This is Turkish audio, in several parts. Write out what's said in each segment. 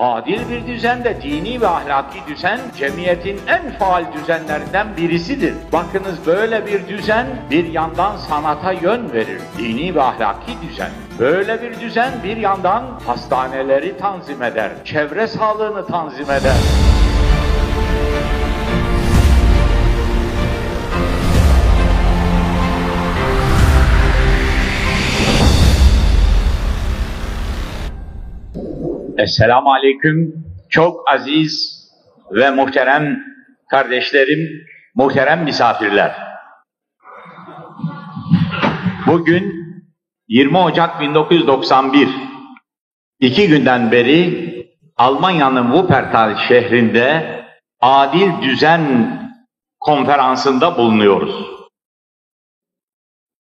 Adil bir düzen de dini ve ahlaki düzen cemiyetin en faal düzenlerinden birisidir. Bakınız böyle bir düzen bir yandan sanata yön verir. Dini ve ahlaki düzen. Böyle bir düzen bir yandan hastaneleri tanzim eder. Çevre sağlığını tanzim eder. Esselamu Aleyküm. Çok aziz ve muhterem kardeşlerim, muhterem misafirler. Bugün 20 Ocak 1991. İki günden beri Almanya'nın Wuppertal şehrinde Adil Düzen konferansında bulunuyoruz.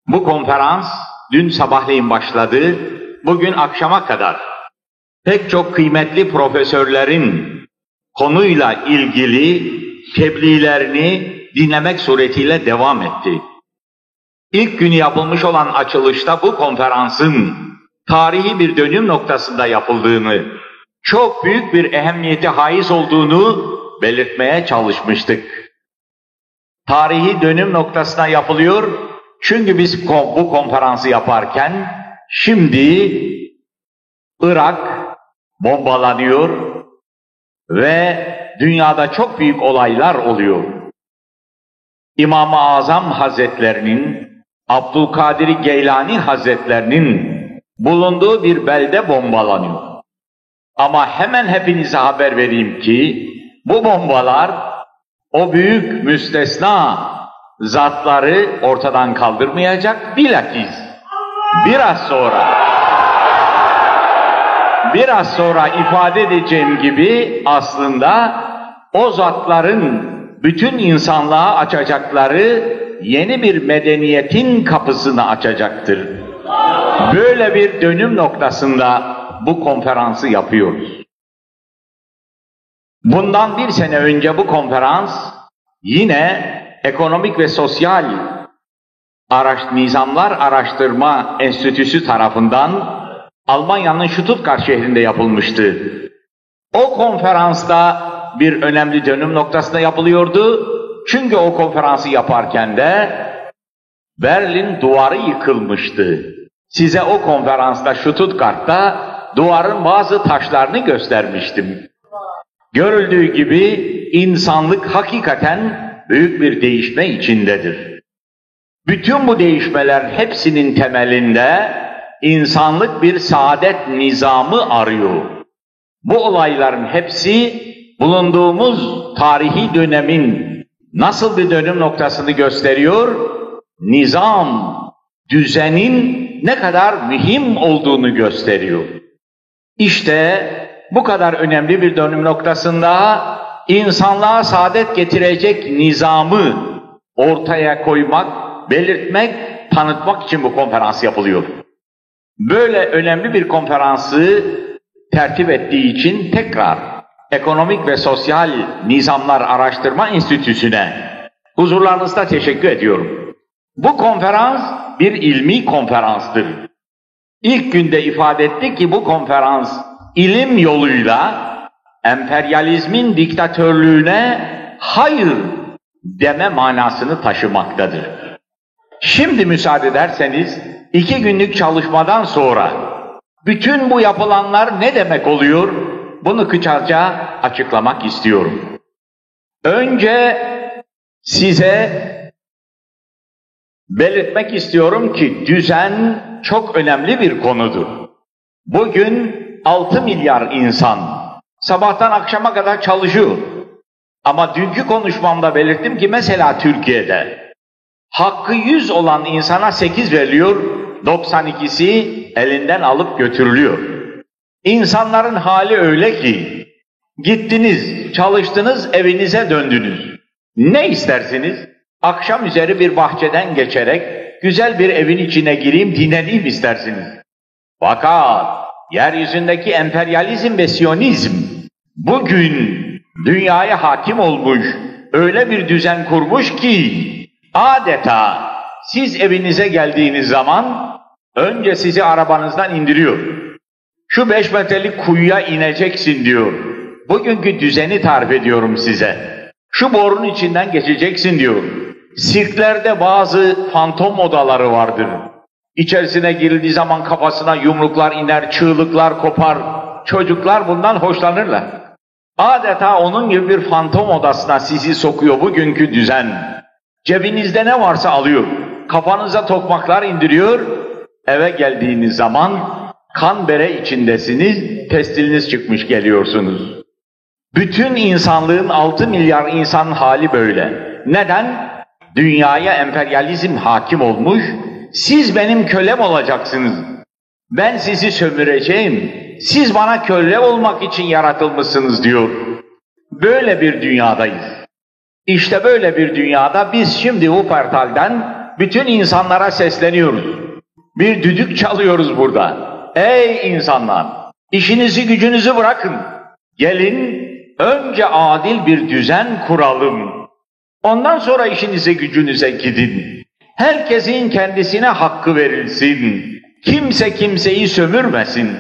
Bu konferans dün sabahleyin başladı, bugün akşama kadar pek çok kıymetli profesörlerin konuyla ilgili tebliğlerini dinlemek suretiyle devam etti. İlk günü yapılmış olan açılışta bu konferansın tarihi bir dönüm noktasında yapıldığını, çok büyük bir ehemmiyete haiz olduğunu belirtmeye çalışmıştık. Tarihi dönüm noktasına yapılıyor çünkü biz bu konferansı yaparken şimdi Irak bombalanıyor ve dünyada çok büyük olaylar oluyor. İmam-ı Azam Hazretlerinin, Abdülkadir Geylani Hazretlerinin bulunduğu bir belde bombalanıyor. Ama hemen hepinize haber vereyim ki bu bombalar o büyük müstesna zatları ortadan kaldırmayacak bilakis biraz sonra biraz sonra ifade edeceğim gibi aslında o zatların bütün insanlığa açacakları yeni bir medeniyetin kapısını açacaktır. Böyle bir dönüm noktasında bu konferansı yapıyoruz. Bundan bir sene önce bu konferans yine Ekonomik ve Sosyal Araş Nizamlar Araştırma Enstitüsü tarafından Almanya'nın Stuttgart şehrinde yapılmıştı. O konferansta bir önemli dönüm noktasında yapılıyordu. Çünkü o konferansı yaparken de Berlin duvarı yıkılmıştı. Size o konferansta Stuttgart'ta duvarın bazı taşlarını göstermiştim. Görüldüğü gibi insanlık hakikaten büyük bir değişme içindedir. Bütün bu değişmeler hepsinin temelinde insanlık bir saadet nizamı arıyor. Bu olayların hepsi bulunduğumuz tarihi dönemin nasıl bir dönüm noktasını gösteriyor? Nizam, düzenin ne kadar mühim olduğunu gösteriyor. İşte bu kadar önemli bir dönüm noktasında insanlığa saadet getirecek nizamı ortaya koymak, belirtmek, tanıtmak için bu konferans yapılıyor. Böyle önemli bir konferansı tertip ettiği için tekrar Ekonomik ve Sosyal Nizamlar Araştırma Enstitüsü'ne huzurlarınızda teşekkür ediyorum. Bu konferans bir ilmi konferanstır. İlk günde ifade etti ki bu konferans ilim yoluyla emperyalizmin diktatörlüğüne hayır deme manasını taşımaktadır. Şimdi müsaade ederseniz iki günlük çalışmadan sonra bütün bu yapılanlar ne demek oluyor? Bunu kısaca açıklamak istiyorum. Önce size belirtmek istiyorum ki düzen çok önemli bir konudur. Bugün 6 milyar insan sabahtan akşama kadar çalışıyor. Ama dünkü konuşmamda belirttim ki mesela Türkiye'de hakkı 100 olan insana 8 veriliyor, 92'si elinden alıp götürülüyor. İnsanların hali öyle ki gittiniz, çalıştınız, evinize döndünüz. Ne istersiniz? Akşam üzeri bir bahçeden geçerek güzel bir evin içine gireyim, dinleneyim istersiniz. Fakat yeryüzündeki emperyalizm ve siyonizm bugün dünyaya hakim olmuş, öyle bir düzen kurmuş ki adeta siz evinize geldiğiniz zaman önce sizi arabanızdan indiriyor. Şu beş metrelik kuyuya ineceksin diyor. Bugünkü düzeni tarif ediyorum size. Şu borunun içinden geçeceksin diyor. Sirklerde bazı fantom odaları vardır. İçerisine girildiği zaman kafasına yumruklar iner, çığlıklar kopar. Çocuklar bundan hoşlanırlar. Adeta onun gibi bir fantom odasına sizi sokuyor bugünkü düzen. Cebinizde ne varsa alıyor. Kafanıza tokmaklar indiriyor. Eve geldiğiniz zaman kan bere içindesiniz, pestiliniz çıkmış geliyorsunuz. Bütün insanlığın 6 milyar insan hali böyle. Neden? Dünyaya emperyalizm hakim olmuş, siz benim kölem olacaksınız. Ben sizi sömüreceğim, siz bana köle olmak için yaratılmışsınız diyor. Böyle bir dünyadayız. İşte böyle bir dünyada biz şimdi Wuppertal'den bütün insanlara sesleniyoruz. Bir düdük çalıyoruz burada. Ey insanlar! işinizi gücünüzü bırakın. Gelin önce adil bir düzen kuralım. Ondan sonra işinize gücünüze gidin. Herkesin kendisine hakkı verilsin. Kimse kimseyi sömürmesin.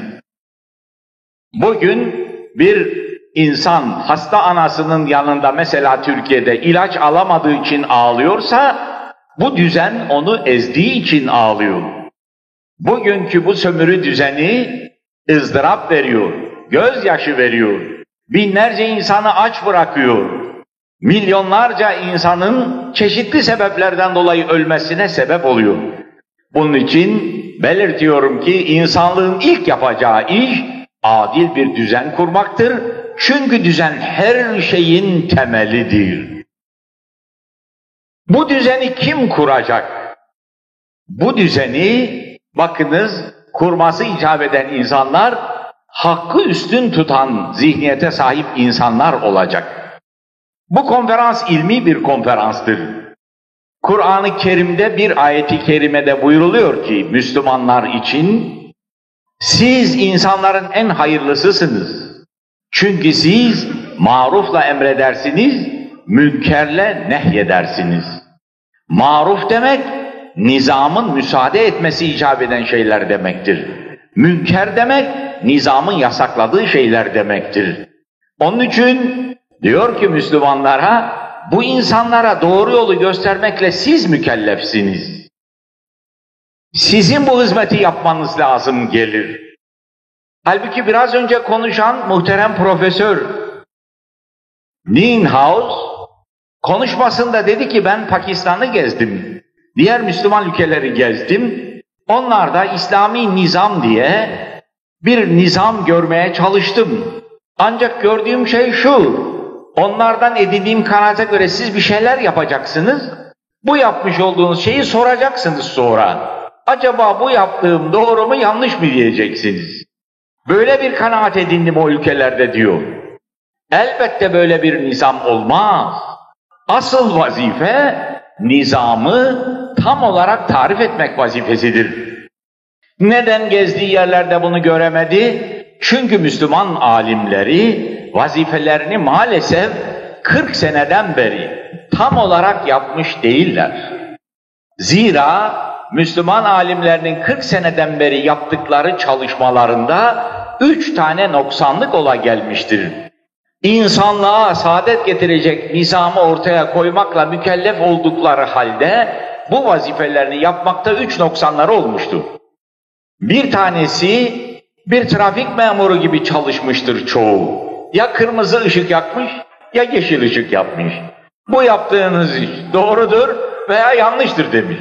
Bugün bir insan hasta anasının yanında mesela Türkiye'de ilaç alamadığı için ağlıyorsa bu düzen onu ezdiği için ağlıyor. Bugünkü bu sömürü düzeni ızdırap veriyor, gözyaşı veriyor. Binlerce insanı aç bırakıyor. Milyonlarca insanın çeşitli sebeplerden dolayı ölmesine sebep oluyor. Bunun için belirtiyorum ki insanlığın ilk yapacağı iş adil bir düzen kurmaktır. Çünkü düzen her şeyin temelidir. Bu düzeni kim kuracak? Bu düzeni bakınız kurması icap eden insanlar hakkı üstün tutan zihniyete sahip insanlar olacak. Bu konferans ilmi bir konferanstır. Kur'an-ı Kerim'de bir ayeti kerimede buyruluyor ki Müslümanlar için siz insanların en hayırlısısınız. Çünkü siz marufla emredersiniz, münkerle nehyedersiniz. Maruf demek nizamın müsaade etmesi icap eden şeyler demektir. Münker demek nizamın yasakladığı şeyler demektir. Onun için diyor ki Müslümanlara bu insanlara doğru yolu göstermekle siz mükellefsiniz. Sizin bu hizmeti yapmanız lazım gelir. Halbuki biraz önce konuşan muhterem profesör Nienhaus konuşmasında dedi ki ben Pakistan'ı gezdim. Diğer Müslüman ülkeleri gezdim. Onlarda İslami nizam diye bir nizam görmeye çalıştım. Ancak gördüğüm şey şu, onlardan edindiğim kanaate göre siz bir şeyler yapacaksınız, bu yapmış olduğunuz şeyi soracaksınız sonra. Acaba bu yaptığım doğru mu yanlış mı diyeceksiniz. Böyle bir kanaat edindim o ülkelerde diyor. Elbette böyle bir nizam olmaz. Asıl vazife nizamı tam olarak tarif etmek vazifesidir. Neden gezdiği yerlerde bunu göremedi? Çünkü Müslüman alimleri vazifelerini maalesef 40 seneden beri tam olarak yapmış değiller. Zira Müslüman alimlerinin 40 seneden beri yaptıkları çalışmalarında üç tane noksanlık ola gelmiştir. İnsanlığa saadet getirecek nizamı ortaya koymakla mükellef oldukları halde bu vazifelerini yapmakta üç noksanları olmuştu. Bir tanesi bir trafik memuru gibi çalışmıştır çoğu. Ya kırmızı ışık yakmış ya yeşil ışık yapmış. Bu yaptığınız iş doğrudur veya yanlıştır demiş.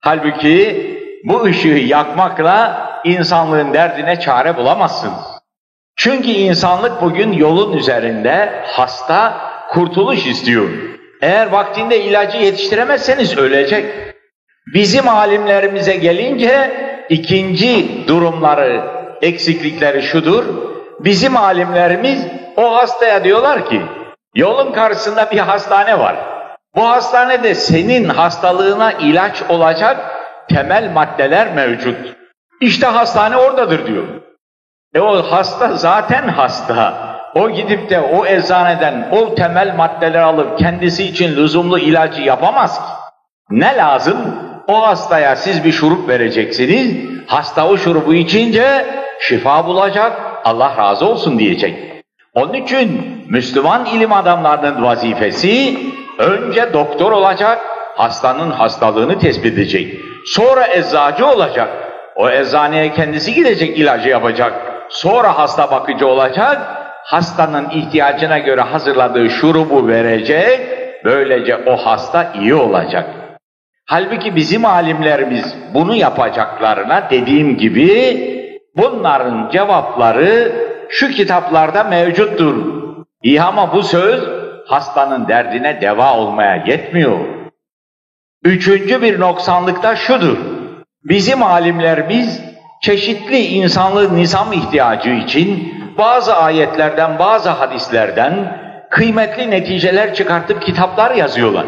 Halbuki bu ışığı yakmakla insanlığın derdine çare bulamazsınız. Çünkü insanlık bugün yolun üzerinde hasta kurtuluş istiyor. Eğer vaktinde ilacı yetiştiremezseniz ölecek. Bizim alimlerimize gelince ikinci durumları, eksiklikleri şudur. Bizim alimlerimiz o hastaya diyorlar ki yolun karşısında bir hastane var. Bu hastanede senin hastalığına ilaç olacak temel maddeler mevcut. İşte hastane oradadır diyor. E o hasta zaten hasta. O gidip de o eczaneden o temel maddeler alıp kendisi için lüzumlu ilacı yapamaz ki. Ne lazım? O hastaya siz bir şurup vereceksiniz. Hasta o şurubu içince şifa bulacak, Allah razı olsun diyecek. Onun için Müslüman ilim adamlarının vazifesi önce doktor olacak, hastanın hastalığını tespit edecek. Sonra eczacı olacak. O eczaneye kendisi gidecek ilacı yapacak. Sonra hasta bakıcı olacak. Hastanın ihtiyacına göre hazırladığı şurubu verecek. Böylece o hasta iyi olacak. Halbuki bizim alimlerimiz bunu yapacaklarına dediğim gibi bunların cevapları şu kitaplarda mevcuttur. İyi ama bu söz hastanın derdine deva olmaya yetmiyor. Üçüncü bir noksanlıkta şudur. Bizim alimlerimiz çeşitli insanlık nizam ihtiyacı için bazı ayetlerden, bazı hadislerden kıymetli neticeler çıkartıp kitaplar yazıyorlar.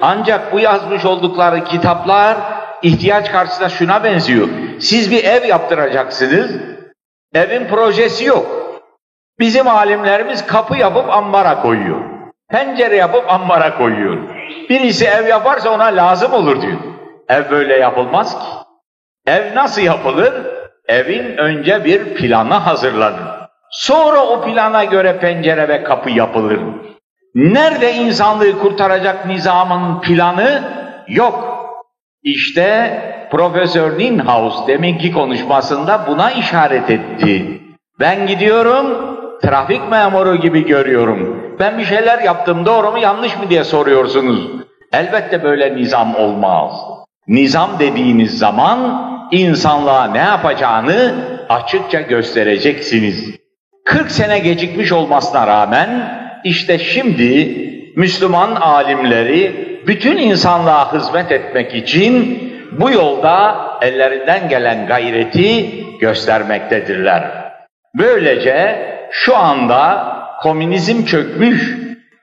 Ancak bu yazmış oldukları kitaplar ihtiyaç karşısında şuna benziyor. Siz bir ev yaptıracaksınız, evin projesi yok. Bizim alimlerimiz kapı yapıp ambara koyuyor. Pencere yapıp ambara koyuyor. Birisi ev yaparsa ona lazım olur diyor. Ev böyle yapılmaz ki. Ev nasıl yapılır? Evin önce bir planı hazırlanır. Sonra o plana göre pencere ve kapı yapılır. Nerede insanlığı kurtaracak nizamın planı? Yok. İşte Profesör Ninhaus deminki konuşmasında buna işaret etti. Ben gidiyorum, trafik memuru gibi görüyorum. Ben bir şeyler yaptım, doğru mu yanlış mı diye soruyorsunuz. Elbette böyle nizam olmaz. Nizam dediğiniz zaman insanlığa ne yapacağını açıkça göstereceksiniz. 40 sene gecikmiş olmasına rağmen işte şimdi Müslüman alimleri bütün insanlığa hizmet etmek için bu yolda ellerinden gelen gayreti göstermektedirler. Böylece şu anda komünizm çökmüş,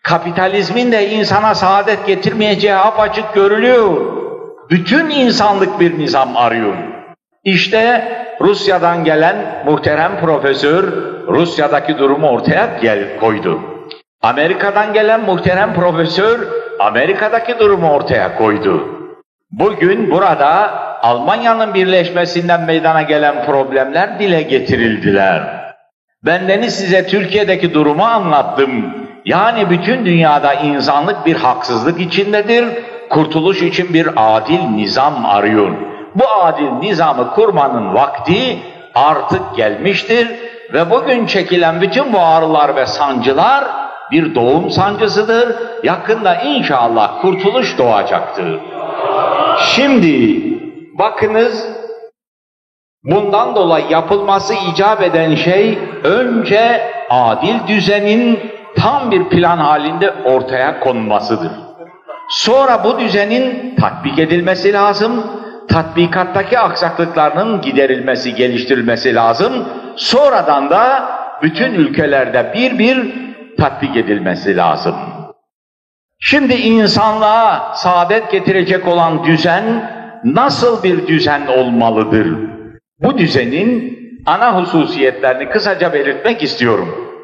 kapitalizmin de insana saadet getirmeyeceği apaçık görülüyor. Bütün insanlık bir nizam arıyor. İşte Rusya'dan gelen muhterem profesör Rusya'daki durumu ortaya gel koydu. Amerika'dan gelen muhterem profesör Amerika'daki durumu ortaya koydu. Bugün burada Almanya'nın birleşmesinden meydana gelen problemler dile getirildiler. Bendeniz size Türkiye'deki durumu anlattım. Yani bütün dünyada insanlık bir haksızlık içindedir, kurtuluş için bir adil nizam arıyor. Bu adil nizamı kurmanın vakti artık gelmiştir ve bugün çekilen bütün bu ağrılar ve sancılar bir doğum sancısıdır. Yakında inşallah kurtuluş doğacaktır. Şimdi bakınız bundan dolayı yapılması icap eden şey önce adil düzenin tam bir plan halinde ortaya konmasıdır. Sonra bu düzenin tatbik edilmesi lazım, tatbikattaki aksaklıklarının giderilmesi, geliştirilmesi lazım. Sonradan da bütün ülkelerde bir bir tatbik edilmesi lazım. Şimdi insanlığa saadet getirecek olan düzen nasıl bir düzen olmalıdır? Bu düzenin ana hususiyetlerini kısaca belirtmek istiyorum.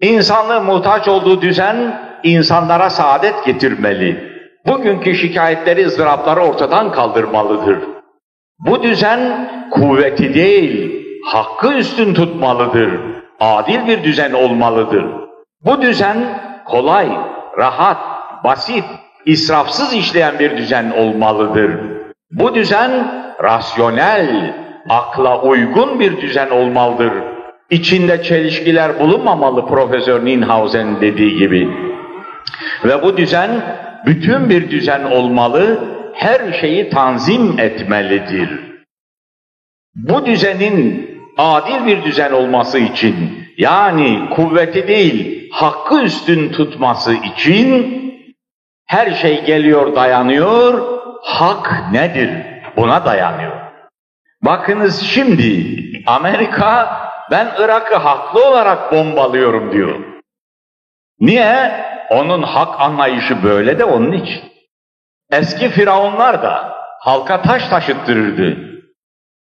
İnsanlığın muhtaç olduğu düzen insanlara saadet getirmeli. Bugünkü şikayetleri, ızdırapları ortadan kaldırmalıdır. Bu düzen kuvveti değil, hakkı üstün tutmalıdır. Adil bir düzen olmalıdır. Bu düzen kolay, rahat, basit, israfsız işleyen bir düzen olmalıdır. Bu düzen rasyonel, akla uygun bir düzen olmalıdır. İçinde çelişkiler bulunmamalı Profesör Ninhausen dediği gibi. Ve bu düzen bütün bir düzen olmalı, her şeyi tanzim etmelidir. Bu düzenin adil bir düzen olması için, yani kuvveti değil, hakkı üstün tutması için her şey geliyor dayanıyor, hak nedir? Buna dayanıyor. Bakınız şimdi Amerika ben Irak'ı haklı olarak bombalıyorum diyor. Niye? Onun hak anlayışı böyle de onun için. Eski firavunlar da halka taş taşıttırırdı.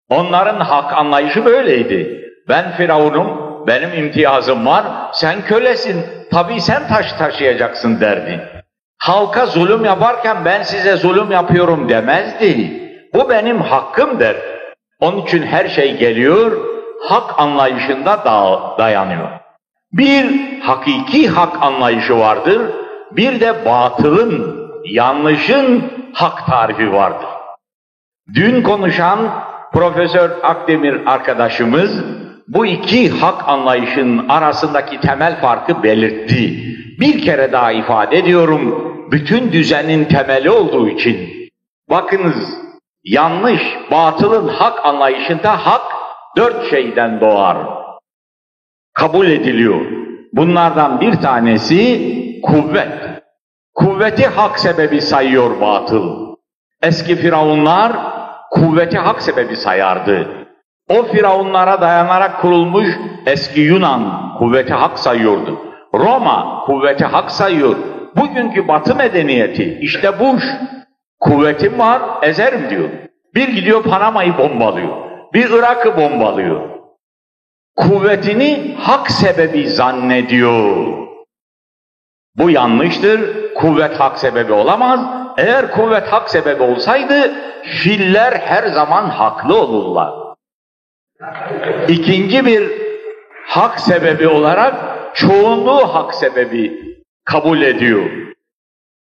Onların hak anlayışı böyleydi. Ben firavunum, benim imtiyazım var, sen kölesin, tabii sen taş taşıyacaksın derdi. Halka zulüm yaparken ben size zulüm yapıyorum demezdi. Bu benim hakkım der. Onun için her şey geliyor, hak anlayışında da dayanıyor. Bir hakiki hak anlayışı vardır, bir de batılın, yanlışın hak tarifi vardır. Dün konuşan Profesör Akdemir arkadaşımız bu iki hak anlayışının arasındaki temel farkı belirtti. Bir kere daha ifade ediyorum, bütün düzenin temeli olduğu için. Bakınız, yanlış, batılın hak anlayışında hak dört şeyden doğar. Kabul ediliyor. Bunlardan bir tanesi kuvvet. Kuvveti hak sebebi sayıyor batıl. Eski firavunlar kuvveti hak sebebi sayardı. O firavunlara dayanarak kurulmuş eski Yunan kuvveti hak sayıyordu. Roma kuvveti hak sayıyor. Bugünkü batı medeniyeti işte Bush kuvvetim var ezerim diyor. Bir gidiyor Panama'yı bombalıyor. Bir Irak'ı bombalıyor. Kuvvetini hak sebebi zannediyor. Bu yanlıştır. Kuvvet hak sebebi olamaz. Eğer kuvvet hak sebebi olsaydı filler her zaman haklı olurlar. İkinci bir hak sebebi olarak çoğunluğu hak sebebi kabul ediyor.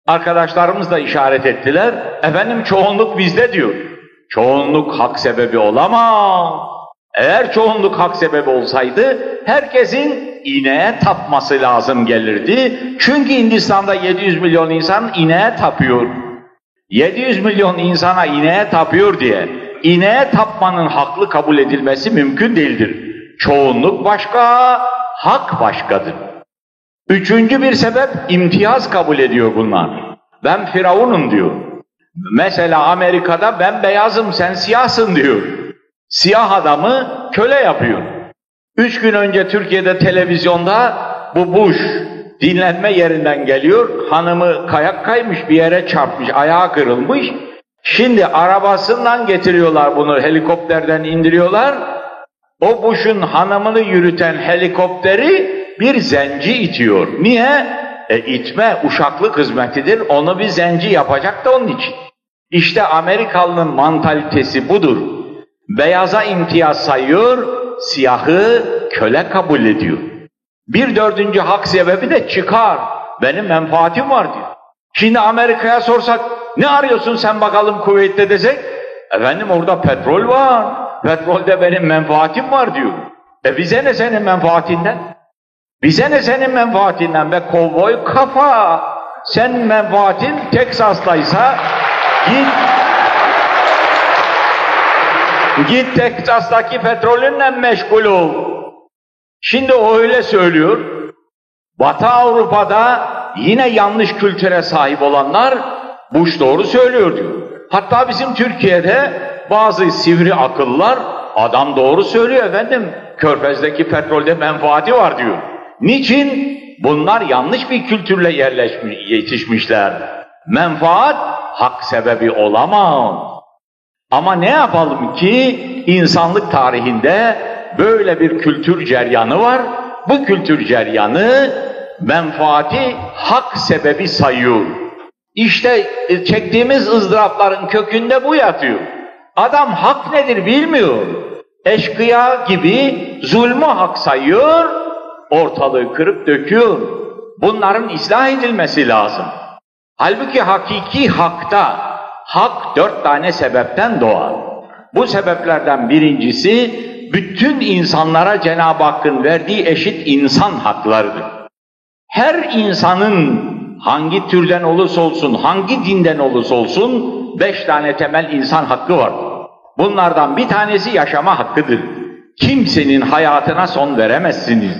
Arkadaşlarımız da işaret ettiler. Efendim çoğunluk bizde diyor. Çoğunluk hak sebebi olamaz. Eğer çoğunluk hak sebebi olsaydı herkesin ineğe tapması lazım gelirdi. Çünkü Hindistan'da 700 milyon insan ineğe tapıyor. 700 milyon insana ineğe tapıyor diye ineğe tapmanın haklı kabul edilmesi mümkün değildir. Çoğunluk başka, hak başkadır. Üçüncü bir sebep imtiyaz kabul ediyor bunlar. Ben firavunum diyor. Mesela Amerika'da ben beyazım sen siyahsın diyor. Siyah adamı köle yapıyor. Üç gün önce Türkiye'de televizyonda bu Bush dinlenme yerinden geliyor. Hanımı kayak kaymış bir yere çarpmış, ayağı kırılmış. Şimdi arabasından getiriyorlar bunu, helikopterden indiriyorlar. O Bush'un hanımını yürüten helikopteri bir zenci itiyor. Niye? E itme uşaklık hizmetidir, onu bir zenci yapacak da onun için. İşte Amerikalı'nın mantalitesi budur. Beyaza imtiyaz sayıyor, siyahı köle kabul ediyor. Bir dördüncü hak sebebi de çıkar. Benim menfaatim var diyor. Şimdi Amerika'ya sorsak, ne arıyorsun sen bakalım kuvvette desek, efendim orada petrol var, petrolde benim menfaatim var diyor. E bize ne senin menfaatinden? Bize ne senin menfaatinden be kovboy kafa? Sen menfaatin Teksas'taysa git git Teksas'taki petrolünle meşgul ol. Şimdi o öyle söylüyor. Batı Avrupa'da yine yanlış kültüre sahip olanlar Bush doğru söylüyor diyor. Hatta bizim Türkiye'de bazı sivri akıllar adam doğru söylüyor efendim. Körfez'deki petrolde menfaati var diyor. Niçin? Bunlar yanlış bir kültürle yerleşmiş, yetişmişler. Menfaat hak sebebi olamaz. Ama ne yapalım ki insanlık tarihinde böyle bir kültür ceryanı var. Bu kültür ceryanı menfaati hak sebebi sayıyor. İşte e, çektiğimiz ızdırapların kökünde bu yatıyor. Adam hak nedir bilmiyor. Eşkıya gibi zulmü hak sayıyor, ortalığı kırıp döküyor. Bunların ıslah edilmesi lazım. Halbuki hakiki hakta, hak dört tane sebepten doğar. Bu sebeplerden birincisi, bütün insanlara Cenab-ı Hakk'ın verdiği eşit insan haklarıdır. Her insanın hangi türden olursa olsun, hangi dinden olursa olsun, beş tane temel insan hakkı var. Bunlardan bir tanesi yaşama hakkıdır. Kimsenin hayatına son veremezsiniz.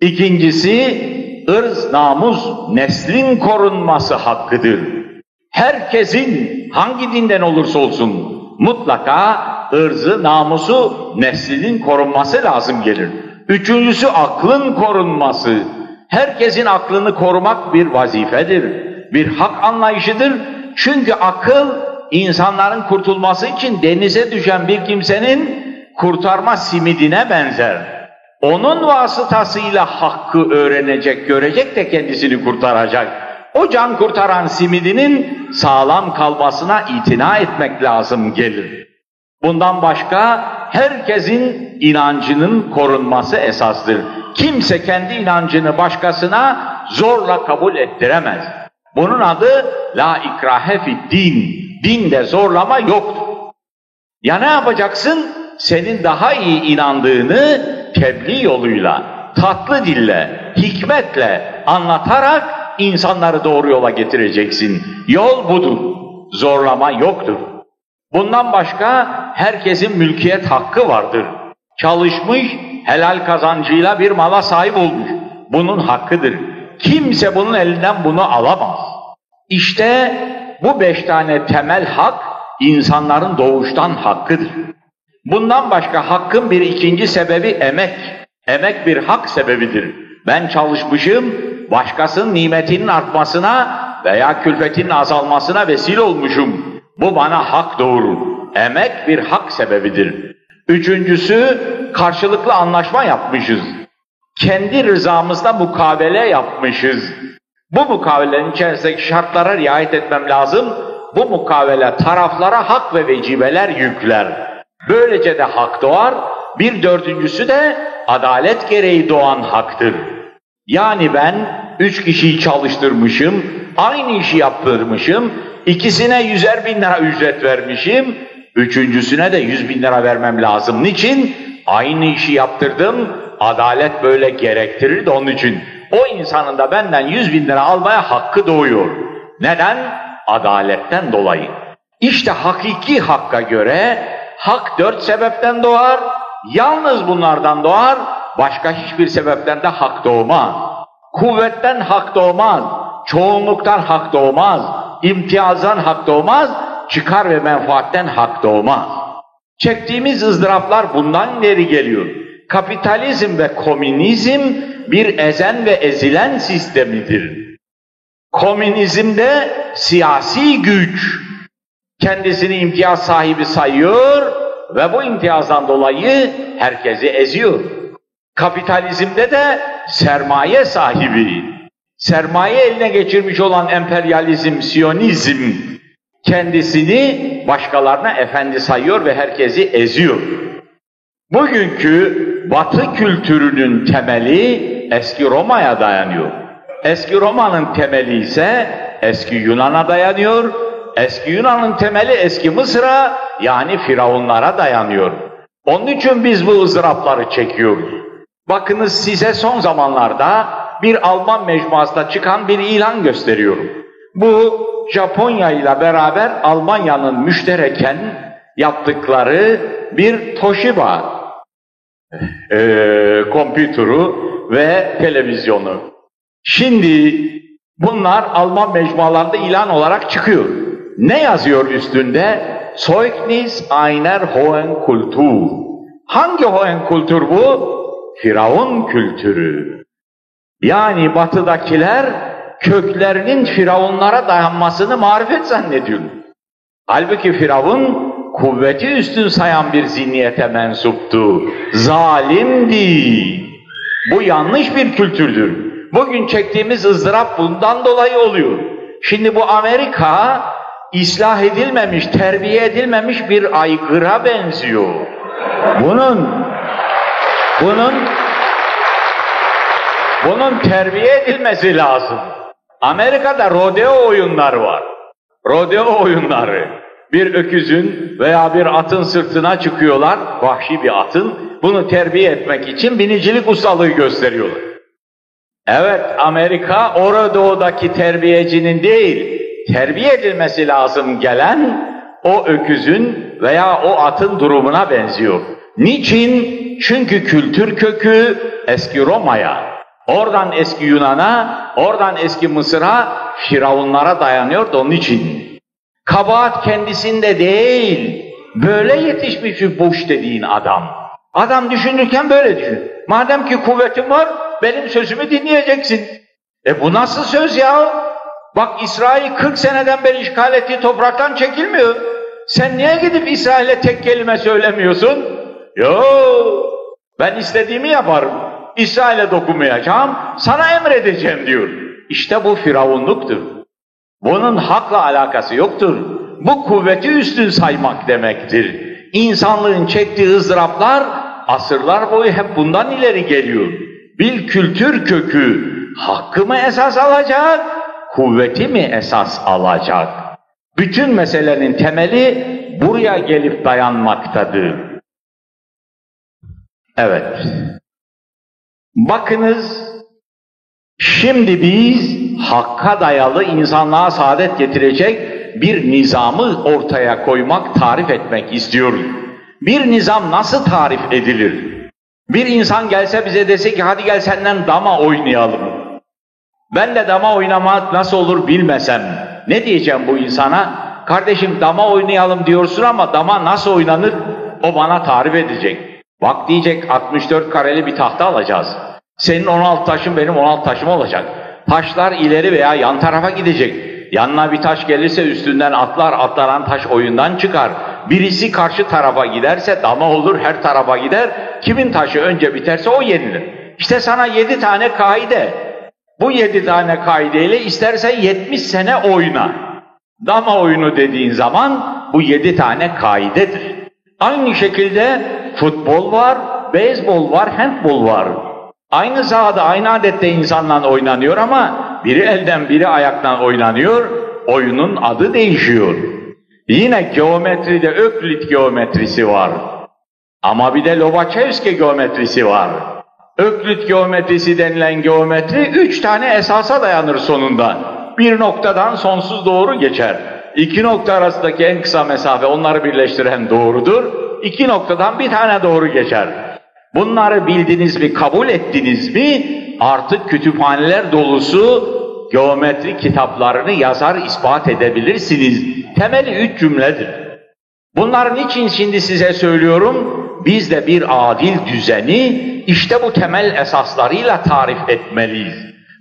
İkincisi, ırz, namus, neslin korunması hakkıdır. Herkesin hangi dinden olursa olsun mutlaka ırzı, namusu, neslinin korunması lazım gelir. Üçüncüsü aklın korunması. Herkesin aklını korumak bir vazifedir, bir hak anlayışıdır. Çünkü akıl insanların kurtulması için denize düşen bir kimsenin kurtarma simidine benzer. Onun vasıtasıyla hakkı öğrenecek, görecek de kendisini kurtaracak. O can kurtaran simidinin sağlam kalmasına itina etmek lazım gelir. Bundan başka herkesin inancının korunması esastır. Kimse kendi inancını başkasına zorla kabul ettiremez. Bunun adı la ikrahe din. Dinde zorlama yoktur. Ya ne yapacaksın? Senin daha iyi inandığını tebliğ yoluyla, tatlı dille, hikmetle anlatarak insanları doğru yola getireceksin. Yol budur. Zorlama yoktur. Bundan başka herkesin mülkiyet hakkı vardır. Çalışmış, helal kazancıyla bir mala sahip olmuş. Bunun hakkıdır. Kimse bunun elinden bunu alamaz. İşte bu beş tane temel hak insanların doğuştan hakkıdır. Bundan başka hakkın bir ikinci sebebi emek. Emek bir hak sebebidir. Ben çalışmışım, başkasının nimetinin artmasına veya külfetinin azalmasına vesile olmuşum. Bu bana hak doğurur. Emek bir hak sebebidir. Üçüncüsü karşılıklı anlaşma yapmışız. Kendi rızamızda mukavele yapmışız. Bu mukavelenin içerisindeki şartlara riayet etmem lazım. Bu mukavele taraflara hak ve vecibeler yükler. Böylece de hak doğar. Bir dördüncüsü de adalet gereği doğan haktır. Yani ben üç kişiyi çalıştırmışım, aynı işi yaptırmışım, ikisine yüzer bin lira ücret vermişim, üçüncüsüne de yüz bin lira vermem lazım. Niçin? Aynı işi yaptırdım, adalet böyle gerektirir de onun için. O insanın da benden yüz bin lira almaya hakkı doğuyor. Neden? Adaletten dolayı. İşte hakiki hakka göre hak dört sebepten doğar, yalnız bunlardan doğar, başka hiçbir sebepten de hak doğmaz. Kuvvetten hak doğmaz, çoğunluktan hak doğmaz, imtiyazdan hak doğmaz, çıkar ve menfaatten hak doğmaz. Çektiğimiz ızdıraplar bundan ileri geliyor. Kapitalizm ve komünizm bir ezen ve ezilen sistemidir. Komünizmde siyasi güç kendisini imtiyaz sahibi sayıyor ve bu imtiyazdan dolayı herkesi eziyor. Kapitalizmde de sermaye sahibi, sermaye eline geçirmiş olan emperyalizm, siyonizm kendisini başkalarına efendi sayıyor ve herkesi eziyor. Bugünkü Batı kültürünün temeli eski Roma'ya dayanıyor. Eski Roma'nın temeli ise eski Yunan'a dayanıyor. Eski Yunan'ın temeli eski Mısır'a yani Firavunlara dayanıyor. Onun için biz bu ızdırapları çekiyoruz. Bakınız size son zamanlarda bir Alman mecmuasında çıkan bir ilan gösteriyorum. Bu Japonya ile beraber Almanya'nın müştereken yaptıkları bir Toshiba e, kompütürü ve televizyonu. Şimdi bunlar Alman mecmualarında ilan olarak çıkıyor. Ne yazıyor üstünde? Zeugnis einer hohen Kultur. Hangi hohen kültür bu? Firavun kültürü. Yani batıdakiler köklerinin firavunlara dayanmasını marifet zannediyor. Halbuki firavun kuvveti üstün sayan bir zihniyete mensuptu. Zalimdi. Bu yanlış bir kültürdür. Bugün çektiğimiz ızdırap bundan dolayı oluyor. Şimdi bu Amerika islah edilmemiş, terbiye edilmemiş bir aygıra benziyor. Bunun bunun bunun terbiye edilmesi lazım. Amerika'da rodeo oyunları var. Rodeo oyunları. Bir öküzün veya bir atın sırtına çıkıyorlar, vahşi bir atın. Bunu terbiye etmek için binicilik ustalığı gösteriyorlar. Evet, Amerika Orado'daki terbiyecinin değil, terbiye edilmesi lazım gelen o öküzün veya o atın durumuna benziyor. Niçin? Çünkü kültür kökü eski Roma'ya, oradan eski Yunan'a, oradan eski Mısır'a, Firavunlara dayanıyor da onun için. Kabahat kendisinde değil, böyle yetişmiş bir boş dediğin adam. Adam düşünürken böyle düşün. Madem ki kuvvetin var, benim sözümü dinleyeceksin. E bu nasıl söz ya? Bak İsrail 40 seneden beri işgal ettiği topraktan çekilmiyor. Sen niye gidip İsrail'e tek kelime söylemiyorsun? Yo, ben istediğimi yaparım. İsrail'e dokunmayacağım, sana emredeceğim diyor. İşte bu firavunluktur. Bunun hakla alakası yoktur. Bu kuvveti üstün saymak demektir. İnsanlığın çektiği ızdıraplar asırlar boyu hep bundan ileri geliyor. Bir kültür kökü hakkı mı esas alacak, kuvveti mi esas alacak? Bütün meselenin temeli buraya gelip dayanmaktadır. Evet. Bakınız, şimdi biz hakka dayalı insanlığa saadet getirecek bir nizamı ortaya koymak, tarif etmek istiyoruz. Bir nizam nasıl tarif edilir? Bir insan gelse bize dese ki hadi gel senden dama oynayalım. Ben de dama oynamak nasıl olur bilmesem ne diyeceğim bu insana? Kardeşim dama oynayalım diyorsun ama dama nasıl oynanır? O bana tarif edecek. Bak diyecek 64 kareli bir tahta alacağız. Senin 16 taşın benim 16 taşım olacak. Taşlar ileri veya yan tarafa gidecek. Yanına bir taş gelirse üstünden atlar, atlanan taş oyundan çıkar. Birisi karşı tarafa giderse dama olur, her tarafa gider. Kimin taşı önce biterse o yenilir. İşte sana yedi tane kaide. Bu yedi tane kaideyle istersen yetmiş sene oyna. Dama oyunu dediğin zaman bu yedi tane kaidedir. Aynı şekilde futbol var, beyzbol var, handbol var. Aynı sahada, aynı adette insanla oynanıyor ama biri elden biri ayaktan oynanıyor, oyunun adı değişiyor. Yine geometride Öklit geometrisi var. Ama bir de Lobachevski geometrisi var. Öklit geometrisi denilen geometri üç tane esasa dayanır sonunda. Bir noktadan sonsuz doğru geçer. İki nokta arasındaki en kısa mesafe onları birleştiren doğrudur. İki noktadan bir tane doğru geçer. Bunları bildiniz mi, kabul ettiniz mi? Artık kütüphaneler dolusu geometri kitaplarını yazar, ispat edebilirsiniz. Temeli üç cümledir. Bunların için şimdi size söylüyorum? Biz de bir adil düzeni işte bu temel esaslarıyla tarif etmeliyiz.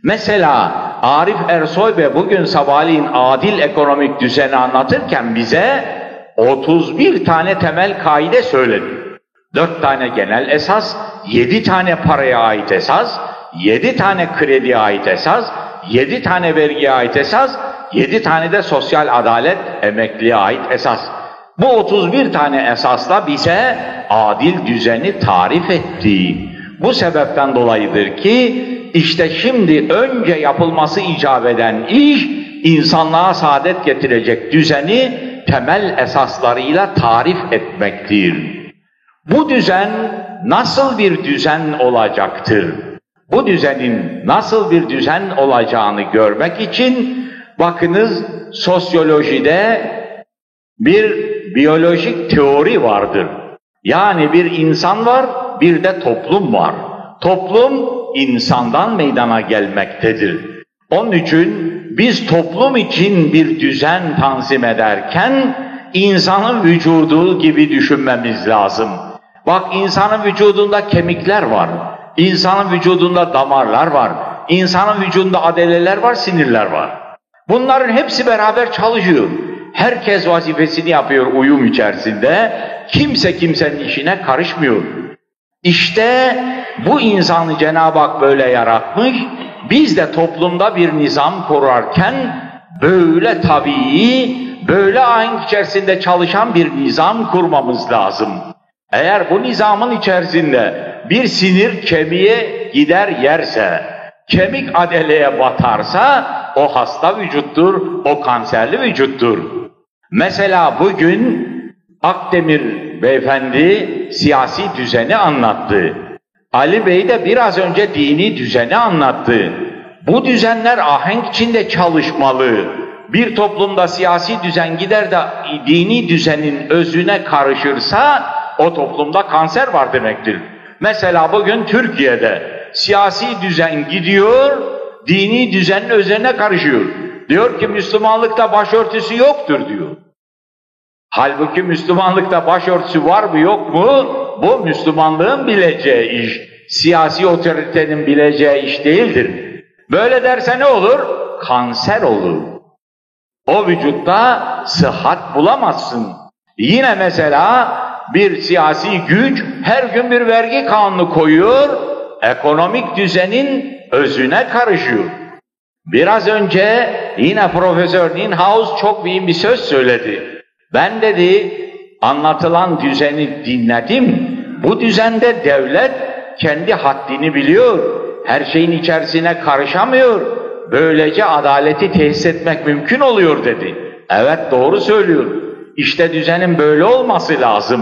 Mesela Arif Ersoy ve bugün sabahleyin adil ekonomik düzeni anlatırken bize 31 tane temel kaide söyledi. Dört tane genel esas, yedi tane paraya ait esas, yedi tane krediye ait esas, yedi tane vergiye ait esas, yedi tane de sosyal adalet, emekliye ait esas. Bu 31 tane esasla bize adil düzeni tarif etti. Bu sebepten dolayıdır ki işte şimdi önce yapılması icap eden iş insanlığa saadet getirecek düzeni temel esaslarıyla tarif etmektir. Bu düzen nasıl bir düzen olacaktır? Bu düzenin nasıl bir düzen olacağını görmek için bakınız sosyolojide bir biyolojik teori vardır. Yani bir insan var, bir de toplum var. Toplum insandan meydana gelmektedir. Onun için biz toplum için bir düzen tanzim ederken insanın vücudu gibi düşünmemiz lazım. Bak insanın vücudunda kemikler var. İnsanın vücudunda damarlar var. İnsanın vücudunda adeleler var, sinirler var. Bunların hepsi beraber çalışıyor. Herkes vazifesini yapıyor uyum içerisinde. Kimse kimsenin işine karışmıyor. İşte bu insanı Cenab-ı Hak böyle yaratmış. Biz de toplumda bir nizam kurarken böyle tabii, böyle ahenk içerisinde çalışan bir nizam kurmamız lazım. Eğer bu nizamın içerisinde bir sinir kemiğe gider yerse, kemik adeleye batarsa o hasta vücuttur, o kanserli vücuttur. Mesela bugün Akdemir beyefendi siyasi düzeni anlattı. Ali Bey de biraz önce dini düzeni anlattı. Bu düzenler ahenk içinde çalışmalı. Bir toplumda siyasi düzen gider de dini düzenin özüne karışırsa o toplumda kanser var demektir. Mesela bugün Türkiye'de siyasi düzen gidiyor, dini düzenin üzerine karışıyor. Diyor ki Müslümanlıkta başörtüsü yoktur diyor. Halbuki Müslümanlıkta başörtüsü var mı yok mu? Bu Müslümanlığın bileceği iş. Siyasi otoritenin bileceği iş değildir. Böyle derse ne olur? Kanser olur. O vücutta sıhhat bulamazsın. Yine mesela bir siyasi güç her gün bir vergi kanunu koyuyor, ekonomik düzenin özüne karışıyor. Biraz önce yine Profesör Ninhaus çok büyük bir söz söyledi. Ben dedi Anlatılan düzeni dinledim. Bu düzende devlet kendi haddini biliyor. Her şeyin içerisine karışamıyor. Böylece adaleti tesis etmek mümkün oluyor dedi. Evet doğru söylüyor. İşte düzenin böyle olması lazım.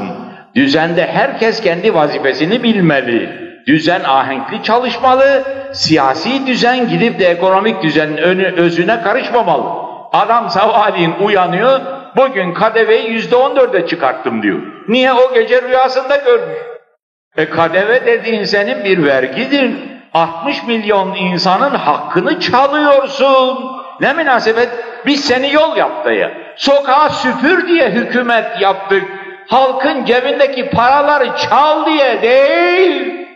Düzende herkes kendi vazifesini bilmeli. Düzen ahenkli çalışmalı. Siyasi düzen gidip de ekonomik düzenin önü, özüne karışmamalı. Adam sabahleyin uyanıyor, bugün KDV'yi yüzde on dörde çıkarttım diyor. Niye? O gece rüyasında görmüş. E KDV dediğin senin bir vergidir. 60 milyon insanın hakkını çalıyorsun. Ne münasebet? Biz seni yol yaptı ya. Sokağa süpür diye hükümet yaptık. Halkın cebindeki paraları çal diye değil.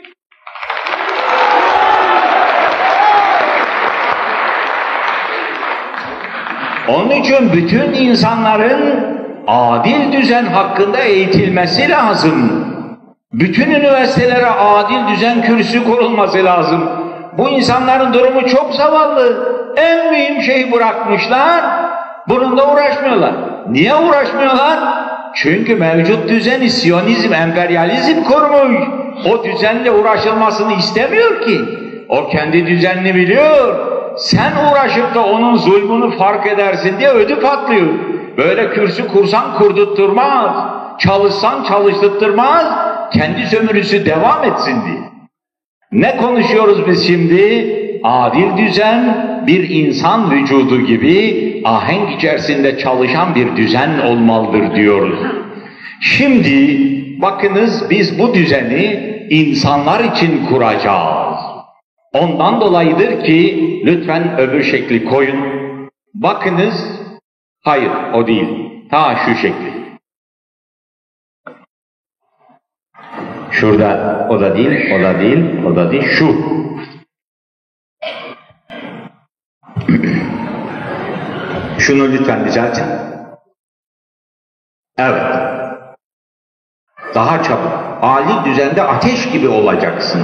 Onun için bütün insanların adil düzen hakkında eğitilmesi lazım. Bütün üniversitelere adil düzen kürsü kurulması lazım. Bu insanların durumu çok zavallı. En mühim şeyi bırakmışlar, bununla uğraşmıyorlar. Niye uğraşmıyorlar? Çünkü mevcut düzen Siyonizm, emperyalizm kurmuş. O düzenle uğraşılmasını istemiyor ki. O kendi düzenini biliyor. Sen uğraşıp da onun zulmünü fark edersin diye ödü patlıyor. Böyle kürsü kursan kurdutturmaz. Çalışsan çalıştırtmaz. Kendi sömürüsü devam etsin diye. Ne konuşuyoruz biz şimdi? Adil düzen bir insan vücudu gibi ahenk içerisinde çalışan bir düzen olmalıdır diyoruz. Şimdi bakınız biz bu düzeni insanlar için kuracağız. Ondan dolayıdır ki lütfen öbür şekli koyun. Bakınız, hayır o değil, ta şu şekli. Şurada o da değil, o da değil, o da değil, şu. Şunu lütfen düzeltin. Evet. Daha çabuk. Ali düzende ateş gibi olacaksın.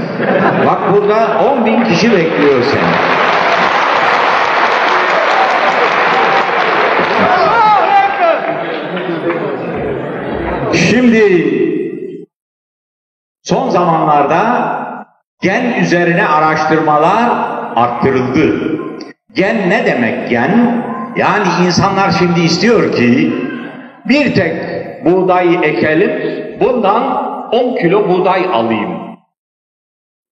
Bak burada 10 bin kişi bekliyor seni. Şimdi son zamanlarda gen üzerine araştırmalar arttırıldı. Gen ne demek gen? Yani insanlar şimdi istiyor ki bir tek buğday ekelim, bundan 10 kilo buğday alayım.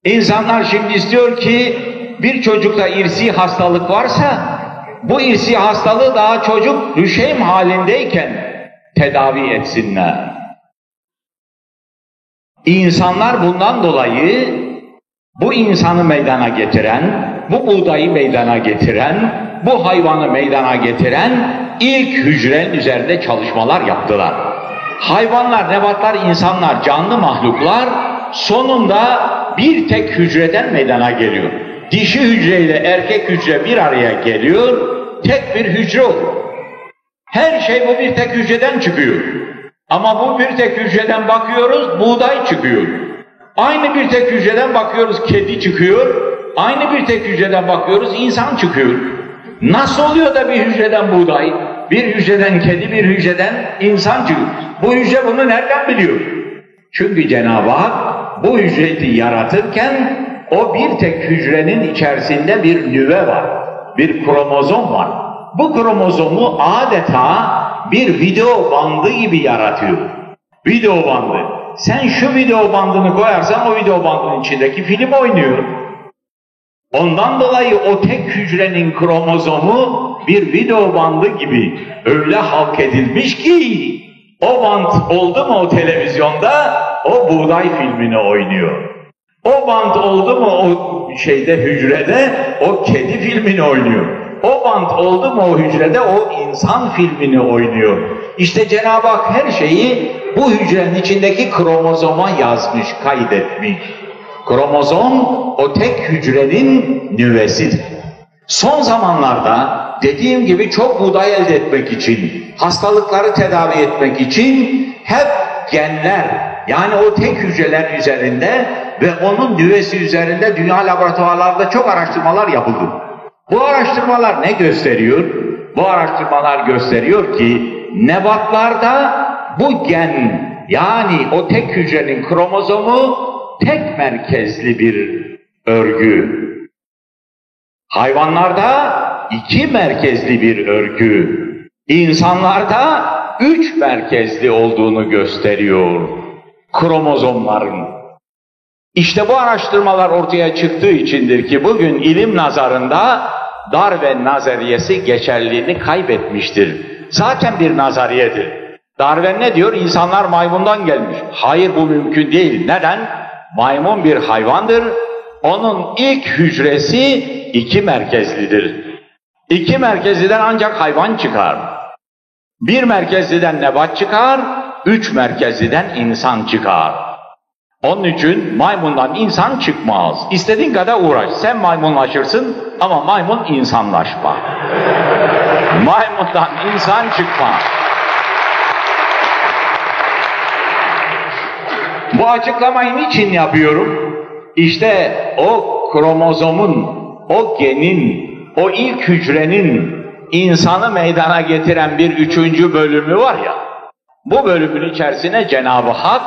İnsanlar şimdi istiyor ki bir çocukta irsi hastalık varsa bu irsi hastalığı daha çocuk rüşeym halindeyken tedavi etsinler. İnsanlar bundan dolayı bu insanı meydana getiren, bu buğdayı meydana getiren, bu hayvanı meydana getiren ilk hücrenin üzerinde çalışmalar yaptılar. Hayvanlar, nebatlar, insanlar, canlı mahluklar sonunda bir tek hücreden meydana geliyor. Dişi hücreyle erkek hücre bir araya geliyor, tek bir hücre olur. Her şey bu bir tek hücreden çıkıyor. Ama bu bir tek hücreden bakıyoruz, buğday çıkıyor. Aynı bir tek hücreden bakıyoruz, kedi çıkıyor. Aynı bir tek hücreden bakıyoruz, insan çıkıyor. Nasıl oluyor da bir hücreden buğday, bir hücreden kedi, bir hücreden insan çıkıyor? Bu hücre bunu nereden biliyor? Çünkü Cenab-ı Hak bu hücreti yaratırken o bir tek hücrenin içerisinde bir nüve var, bir kromozom var. Bu kromozomu adeta bir video bandı gibi yaratıyor. Video bandı. Sen şu video bandını koyarsan o video bandının içindeki film oynuyor. Ondan dolayı o tek hücrenin kromozomu bir video bandı gibi öyle halk edilmiş ki o band oldu mu o televizyonda o buğday filmini oynuyor. O band oldu mu o şeyde hücrede o kedi filmini oynuyor. O band oldu mu o hücrede o insan filmini oynuyor. İşte Cenab-ı Hak her şeyi bu hücrenin içindeki kromozoma yazmış, kaydetmiş. Kromozom o tek hücrenin nüvesidir. Son zamanlarda dediğim gibi çok buğday elde etmek için, hastalıkları tedavi etmek için hep genler yani o tek hücreler üzerinde ve onun nüvesi üzerinde dünya laboratuvarlarda çok araştırmalar yapıldı. Bu araştırmalar ne gösteriyor? Bu araştırmalar gösteriyor ki nebatlarda bu gen yani o tek hücrenin kromozomu tek merkezli bir örgü. Hayvanlarda iki merkezli bir örgü. İnsanlarda üç merkezli olduğunu gösteriyor kromozomların. İşte bu araştırmalar ortaya çıktığı içindir ki bugün ilim nazarında Darwin nazariyesi geçerliliğini kaybetmiştir. Zaten bir nazariyedir. Darwin ne diyor? İnsanlar maymundan gelmiş. Hayır bu mümkün değil. Neden? Maymun bir hayvandır. Onun ilk hücresi iki merkezlidir. İki merkezliden ancak hayvan çıkar. Bir merkezliden nebat çıkar, üç merkezliden insan çıkar. Onun için maymundan insan çıkmaz. İstediğin kadar uğraş. Sen maymunlaşırsın ama maymun insanlaşma. Maymundan insan çıkmaz. Bu açıklamayı niçin yapıyorum? İşte o kromozomun, o genin, o ilk hücrenin insanı meydana getiren bir üçüncü bölümü var ya, bu bölümün içerisine Cenab-ı Hak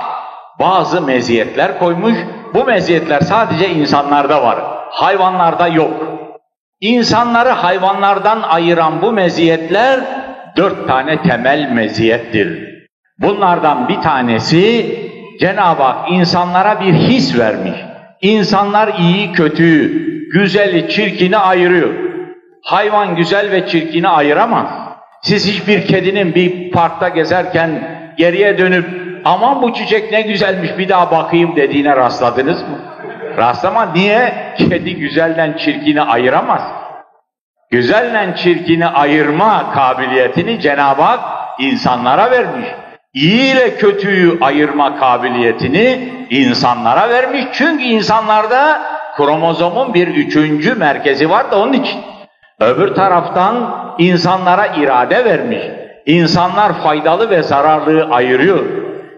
bazı meziyetler koymuş. Bu meziyetler sadece insanlarda var, hayvanlarda yok. İnsanları hayvanlardan ayıran bu meziyetler dört tane temel meziyettir. Bunlardan bir tanesi Cenab-ı Hak insanlara bir his vermiş. İnsanlar iyi, kötüyü, güzeli, çirkini ayırıyor. Hayvan güzel ve çirkini ayıramaz. Siz hiçbir kedinin bir parkta gezerken geriye dönüp aman bu çiçek ne güzelmiş bir daha bakayım dediğine rastladınız mı? Rastlama niye? Kedi güzelden çirkini ayıramaz. Güzellen çirkini ayırma kabiliyetini Cenab-ı Hak insanlara vermiş. İyi ile kötüyü ayırma kabiliyetini insanlara vermiş. Çünkü insanlarda kromozomun bir üçüncü merkezi var da onun için. Öbür taraftan insanlara irade vermiş. İnsanlar faydalı ve zararlığı ayırıyor.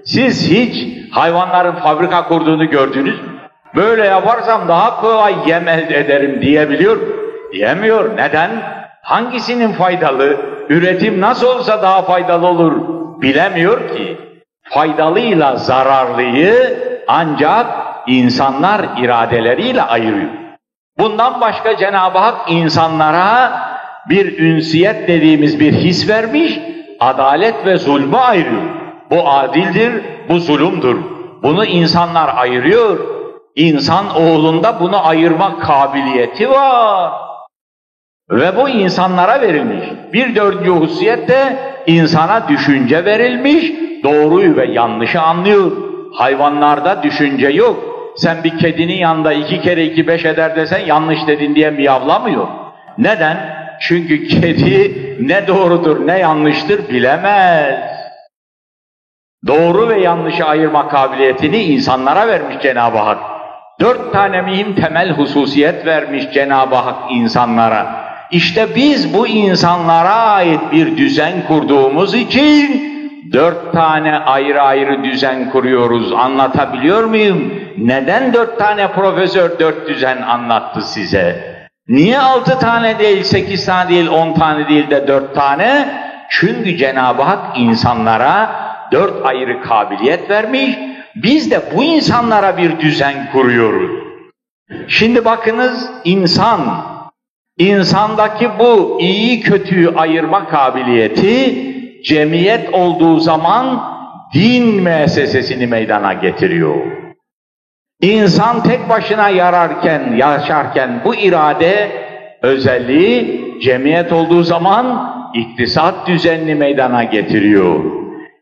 Siz hiç hayvanların fabrika kurduğunu gördünüz mü? Böyle yaparsam daha kolay yem elde ederim diyebiliyor. Diyemiyor. Neden? Hangisinin faydalı? Üretim nasıl olsa daha faydalı olur bilemiyor ki. Faydalıyla zararlıyı ancak insanlar iradeleriyle ayırıyor. Bundan başka Cenab-ı Hak insanlara bir ünsiyet dediğimiz bir his vermiş, adalet ve zulmü ayırıyor. Bu adildir, bu zulümdür. Bunu insanlar ayırıyor. İnsan oğlunda bunu ayırma kabiliyeti var. Ve bu insanlara verilmiş. Bir dördüncü hususiyet de insana düşünce verilmiş, doğruyu ve yanlışı anlıyor. Hayvanlarda düşünce yok. Sen bir kedinin yanında iki kere iki beş eder desen yanlış dedin diye miyavlamıyor. Neden? Çünkü kedi ne doğrudur ne yanlıştır bilemez. Doğru ve yanlışı ayırma kabiliyetini insanlara vermiş Cenab-ı Hak. Dört tane mühim temel hususiyet vermiş Cenab-ı Hak insanlara. İşte biz bu insanlara ait bir düzen kurduğumuz için dört tane ayrı ayrı düzen kuruyoruz. Anlatabiliyor muyum? Neden dört tane profesör dört düzen anlattı size? Niye altı tane değil, sekiz tane değil, on tane değil de dört tane? Çünkü Cenab-ı Hak insanlara dört ayrı kabiliyet vermiş. Biz de bu insanlara bir düzen kuruyoruz. Şimdi bakınız insan, insandaki bu iyi kötüyü ayırma kabiliyeti cemiyet olduğu zaman din müessesesini meydana getiriyor. İnsan tek başına yararken, yaşarken bu irade özelliği cemiyet olduğu zaman iktisat düzenli meydana getiriyor.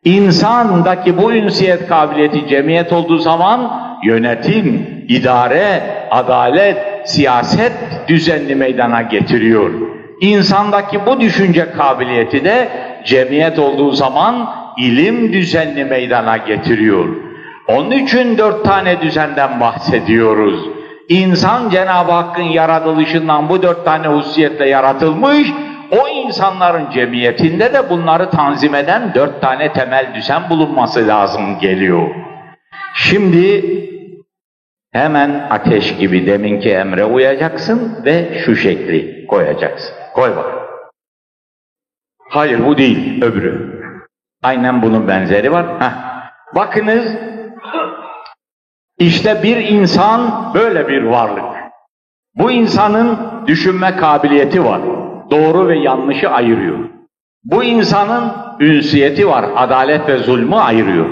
İnsandaki bu ünsiyet kabiliyeti cemiyet olduğu zaman yönetim, idare, adalet, siyaset düzenli meydana getiriyor. İnsandaki bu düşünce kabiliyeti de cemiyet olduğu zaman ilim düzenli meydana getiriyor. Onun için dört tane düzenden bahsediyoruz. İnsan Cenab-ı Hakk'ın yaratılışından bu dört tane hususiyetle yaratılmış, o insanların cemiyetinde de bunları tanzim eden dört tane temel düzen bulunması lazım geliyor. Şimdi hemen ateş gibi deminki emre uyacaksın ve şu şekli koyacaksın. Koy bak. Hayır bu değil, öbürü. Aynen bunun benzeri var. Heh. Bakınız, işte bir insan böyle bir varlık. Bu insanın düşünme kabiliyeti var. Doğru ve yanlışı ayırıyor. Bu insanın ünsiyeti var, adalet ve zulmü ayırıyor.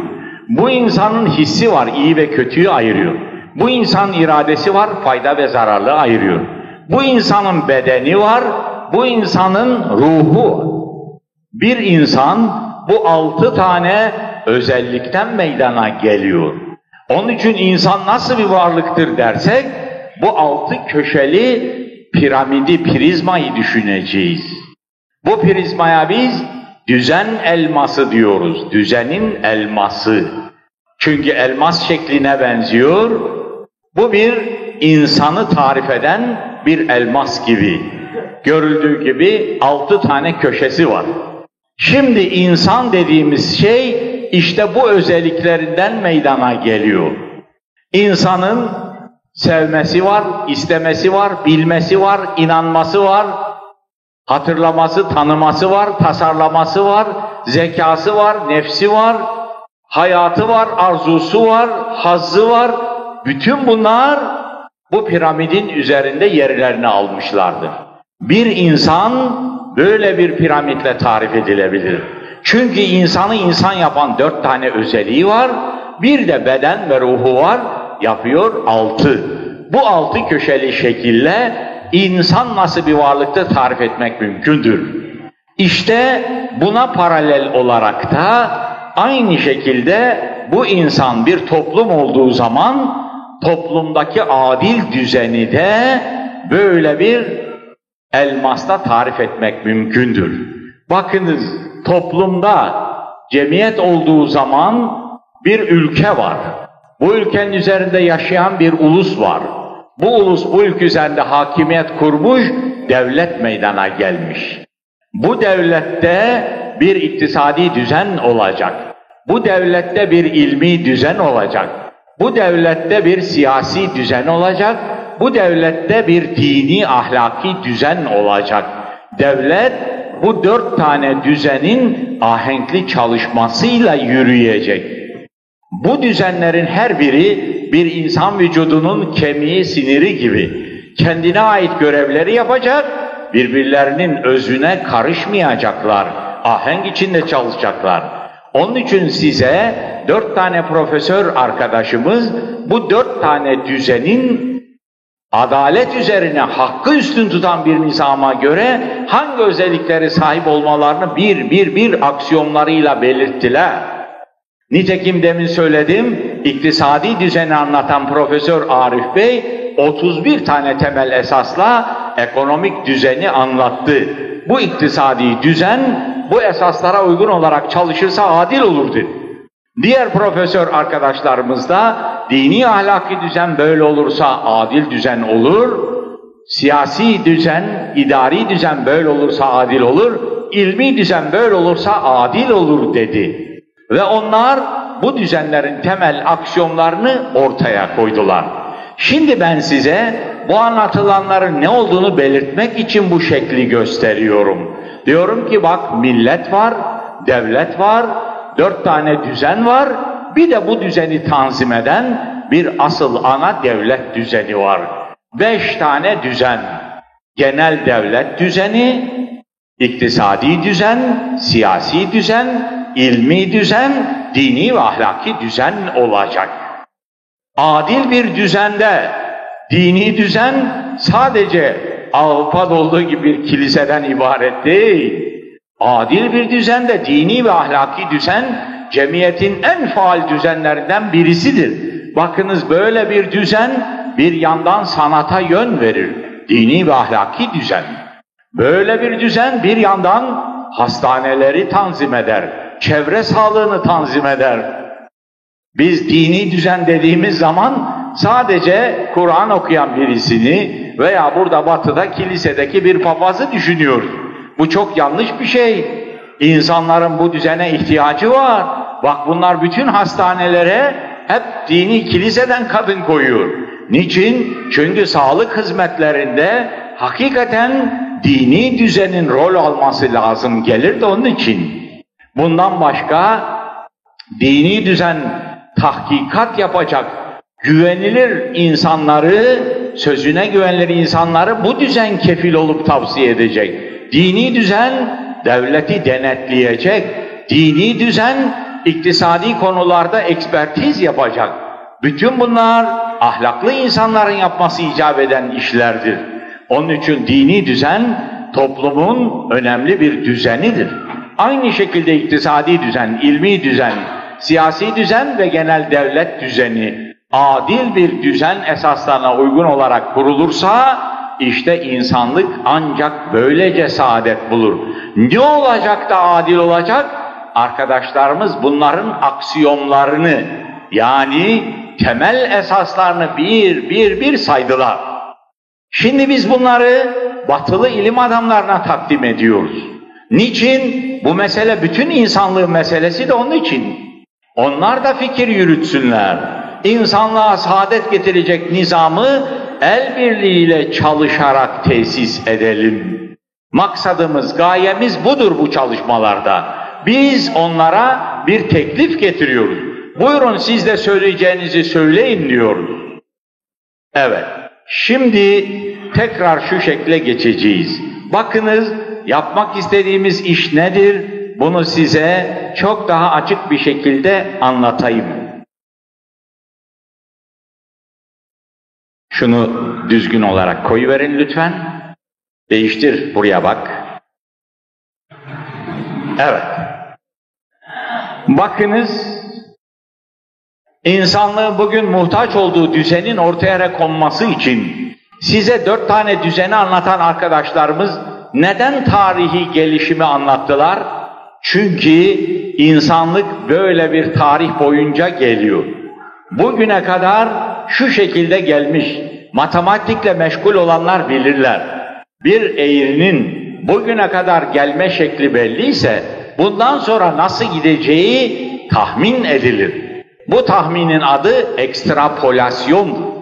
Bu insanın hissi var, iyi ve kötüyü ayırıyor. Bu insan iradesi var, fayda ve zararlı ayırıyor. Bu insanın bedeni var, bu insanın ruhu. Bir insan bu altı tane özellikten meydana geliyor. Onun için insan nasıl bir varlıktır dersek, bu altı köşeli piramidi, prizmayı düşüneceğiz. Bu prizmaya biz düzen elması diyoruz. Düzenin elması. Çünkü elmas şekline benziyor. Bu bir insanı tarif eden bir elmas gibi. Görüldüğü gibi altı tane köşesi var. Şimdi insan dediğimiz şey işte bu özelliklerinden meydana geliyor. İnsanın sevmesi var, istemesi var, bilmesi var, inanması var, hatırlaması, tanıması var, tasarlaması var, zekası var, nefsi var, hayatı var, arzusu var, hazzı var. Bütün bunlar bu piramidin üzerinde yerlerini almışlardır. Bir insan böyle bir piramitle tarif edilebilir. Çünkü insanı insan yapan dört tane özelliği var, bir de beden ve ruhu var, yapıyor altı. Bu altı köşeli şekille insan nasıl bir varlıkta tarif etmek mümkündür. İşte buna paralel olarak da aynı şekilde bu insan bir toplum olduğu zaman toplumdaki adil düzeni de böyle bir elmasta tarif etmek mümkündür. Bakınız toplumda cemiyet olduğu zaman bir ülke var. Bu ülkenin üzerinde yaşayan bir ulus var. Bu ulus bu ülke üzerinde hakimiyet kurmuş, devlet meydana gelmiş. Bu devlette bir iktisadi düzen olacak. Bu devlette bir ilmi düzen olacak. Bu devlette bir siyasi düzen olacak. Bu devlette bir dini ahlaki düzen olacak. Devlet bu dört tane düzenin ahenkli çalışmasıyla yürüyecek. Bu düzenlerin her biri bir insan vücudunun kemiği, siniri gibi kendine ait görevleri yapacak, birbirlerinin özüne karışmayacaklar, ahenk içinde çalışacaklar. Onun için size dört tane profesör arkadaşımız bu dört tane düzenin adalet üzerine hakkı üstün tutan bir nizama göre hangi özellikleri sahip olmalarını bir bir bir aksiyonlarıyla belirttiler. Nitekim demin söyledim, iktisadi düzeni anlatan Profesör Arif Bey 31 tane temel esasla ekonomik düzeni anlattı. Bu iktisadi düzen bu esaslara uygun olarak çalışırsa adil olur dedi. Diğer profesör arkadaşlarımız da dini ahlaki düzen böyle olursa adil düzen olur, siyasi düzen, idari düzen böyle olursa adil olur, ilmi düzen böyle olursa adil olur dedi. Ve onlar bu düzenlerin temel aksiyonlarını ortaya koydular. Şimdi ben size bu anlatılanların ne olduğunu belirtmek için bu şekli gösteriyorum. Diyorum ki bak millet var, devlet var, dört tane düzen var, bir de bu düzeni tanzim eden bir asıl ana devlet düzeni var. Beş tane düzen, genel devlet düzeni, iktisadi düzen, siyasi düzen, ilmi düzen, dini ve ahlaki düzen olacak. Adil bir düzende, dini düzen sadece Avrupa'da olduğu gibi bir kiliseden ibaret değil. Adil bir düzende dini ve ahlaki düzen cemiyetin en faal düzenlerinden birisidir. Bakınız böyle bir düzen bir yandan sanata yön verir. Dini ve ahlaki düzen. Böyle bir düzen bir yandan hastaneleri tanzim eder çevre sağlığını tanzim eder. Biz dini düzen dediğimiz zaman sadece Kur'an okuyan birisini veya burada batıda kilisedeki bir papazı düşünüyoruz. Bu çok yanlış bir şey. İnsanların bu düzene ihtiyacı var. Bak bunlar bütün hastanelere hep dini kiliseden kadın koyuyor. Niçin? Çünkü sağlık hizmetlerinde hakikaten dini düzenin rol alması lazım gelir de onun için. Bundan başka dini düzen tahkikat yapacak güvenilir insanları, sözüne güvenilir insanları bu düzen kefil olup tavsiye edecek. Dini düzen devleti denetleyecek. Dini düzen iktisadi konularda ekspertiz yapacak. Bütün bunlar ahlaklı insanların yapması icap eden işlerdir. Onun için dini düzen toplumun önemli bir düzenidir. Aynı şekilde iktisadi düzen, ilmi düzen, siyasi düzen ve genel devlet düzeni adil bir düzen esaslarına uygun olarak kurulursa işte insanlık ancak böylece saadet bulur. Ne olacak da adil olacak? Arkadaşlarımız bunların aksiyomlarını yani temel esaslarını bir bir bir saydılar. Şimdi biz bunları batılı ilim adamlarına takdim ediyoruz. Niçin? Bu mesele bütün insanlığın meselesi de onun için. Onlar da fikir yürütsünler. İnsanlığa saadet getirecek nizamı el birliğiyle çalışarak tesis edelim. Maksadımız, gayemiz budur bu çalışmalarda. Biz onlara bir teklif getiriyoruz. Buyurun siz de söyleyeceğinizi söyleyin diyoruz. Evet, şimdi tekrar şu şekle geçeceğiz. Bakınız yapmak istediğimiz iş nedir? Bunu size çok daha açık bir şekilde anlatayım. Şunu düzgün olarak koyuverin lütfen. Değiştir, buraya bak. Evet. Bakınız, insanlığın bugün muhtaç olduğu düzenin ortaya konması için size dört tane düzeni anlatan arkadaşlarımız neden tarihi gelişimi anlattılar? Çünkü insanlık böyle bir tarih boyunca geliyor. Bugüne kadar şu şekilde gelmiş. Matematikle meşgul olanlar bilirler. Bir eğrinin bugüne kadar gelme şekli belliyse bundan sonra nasıl gideceği tahmin edilir. Bu tahminin adı ekstrapolasyondur.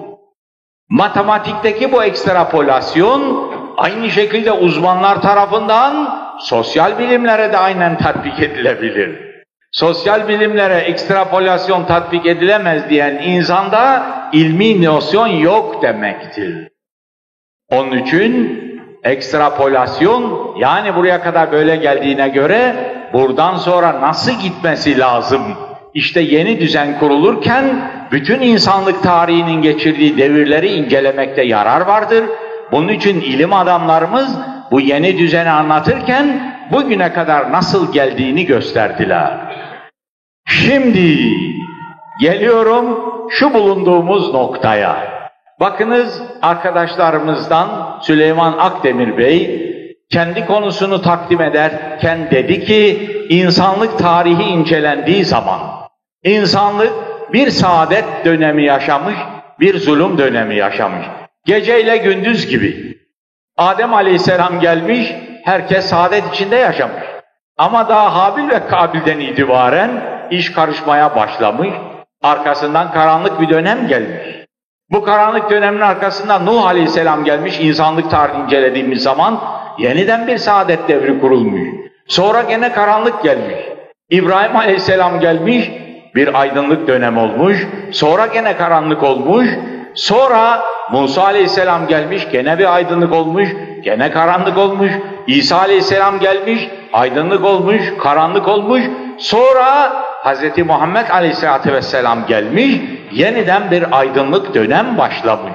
Matematikteki bu ekstrapolasyon aynı şekilde uzmanlar tarafından sosyal bilimlere de aynen tatbik edilebilir. Sosyal bilimlere ekstrapolasyon tatbik edilemez diyen insanda ilmi nosyon yok demektir. Onun için ekstrapolasyon yani buraya kadar böyle geldiğine göre buradan sonra nasıl gitmesi lazım? İşte yeni düzen kurulurken bütün insanlık tarihinin geçirdiği devirleri incelemekte yarar vardır. Bunun için ilim adamlarımız bu yeni düzeni anlatırken bugüne kadar nasıl geldiğini gösterdiler. Şimdi geliyorum şu bulunduğumuz noktaya. Bakınız arkadaşlarımızdan Süleyman Akdemir Bey kendi konusunu takdim ederken dedi ki insanlık tarihi incelendiği zaman insanlık bir saadet dönemi yaşamış, bir zulüm dönemi yaşamış. Geceyle gündüz gibi. Adem Aleyhisselam gelmiş, herkes saadet içinde yaşamış. Ama daha Habil ve Kabil'den itibaren iş karışmaya başlamış, arkasından karanlık bir dönem gelmiş. Bu karanlık dönemin arkasından Nuh Aleyhisselam gelmiş, insanlık tarihini incelediğimiz zaman yeniden bir saadet devri kurulmuş. Sonra gene karanlık gelmiş. İbrahim Aleyhisselam gelmiş, bir aydınlık dönem olmuş. Sonra gene karanlık olmuş. Sonra Musa Aleyhisselam gelmiş, gene bir aydınlık olmuş, gene karanlık olmuş. İsa Aleyhisselam gelmiş, aydınlık olmuş, karanlık olmuş. Sonra Hz. Muhammed Aleyhisselatü Vesselam gelmiş, yeniden bir aydınlık dönem başlamış.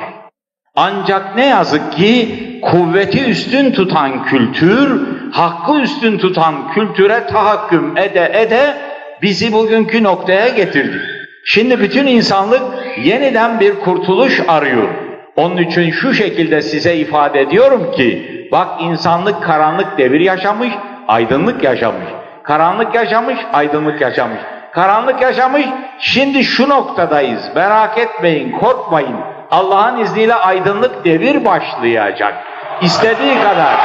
Ancak ne yazık ki kuvveti üstün tutan kültür, hakkı üstün tutan kültüre tahakküm ede ede bizi bugünkü noktaya getirdi. Şimdi bütün insanlık yeniden bir kurtuluş arıyor. Onun için şu şekilde size ifade ediyorum ki, bak insanlık karanlık devir yaşamış, aydınlık yaşamış. Karanlık yaşamış, aydınlık yaşamış. Karanlık yaşamış, şimdi şu noktadayız. Merak etmeyin, korkmayın. Allah'ın izniyle aydınlık devir başlayacak. İstediği kadar,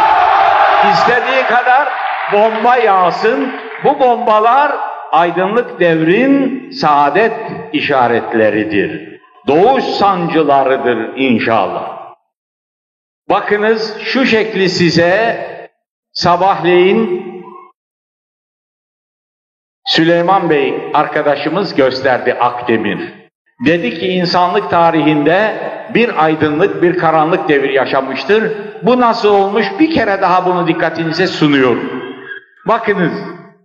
istediği kadar bomba yağsın. Bu bombalar aydınlık devrin saadet işaretleridir. Doğuş sancılarıdır inşallah. Bakınız şu şekli size sabahleyin Süleyman Bey arkadaşımız gösterdi Akdemir. Dedi ki insanlık tarihinde bir aydınlık, bir karanlık devir yaşamıştır. Bu nasıl olmuş? Bir kere daha bunu dikkatinize sunuyorum. Bakınız,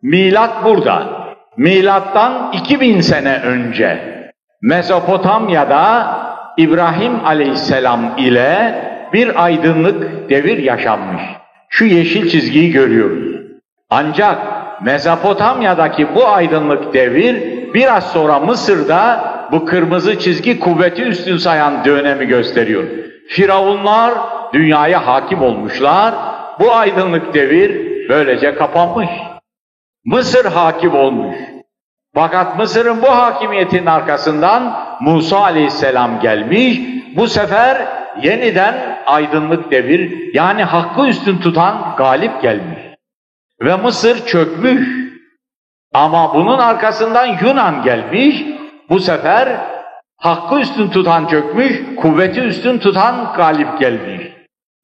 milat burada. Milattan 2000 sene önce Mezopotamya'da İbrahim aleyhisselam ile bir aydınlık devir yaşanmış. Şu yeşil çizgiyi görüyoruz. Ancak Mezopotamya'daki bu aydınlık devir biraz sonra Mısır'da bu kırmızı çizgi kuvveti üstün sayan dönemi gösteriyor. Firavunlar dünyaya hakim olmuşlar. Bu aydınlık devir böylece kapanmış. Mısır hakim olmuş. Fakat Mısır'ın bu hakimiyetin arkasından Musa aleyhisselam gelmiş. Bu sefer yeniden aydınlık devir yani hakkı üstün tutan galip gelmiş. Ve Mısır çökmüş. Ama bunun arkasından Yunan gelmiş. Bu sefer hakkı üstün tutan çökmüş, kuvveti üstün tutan galip gelmiş.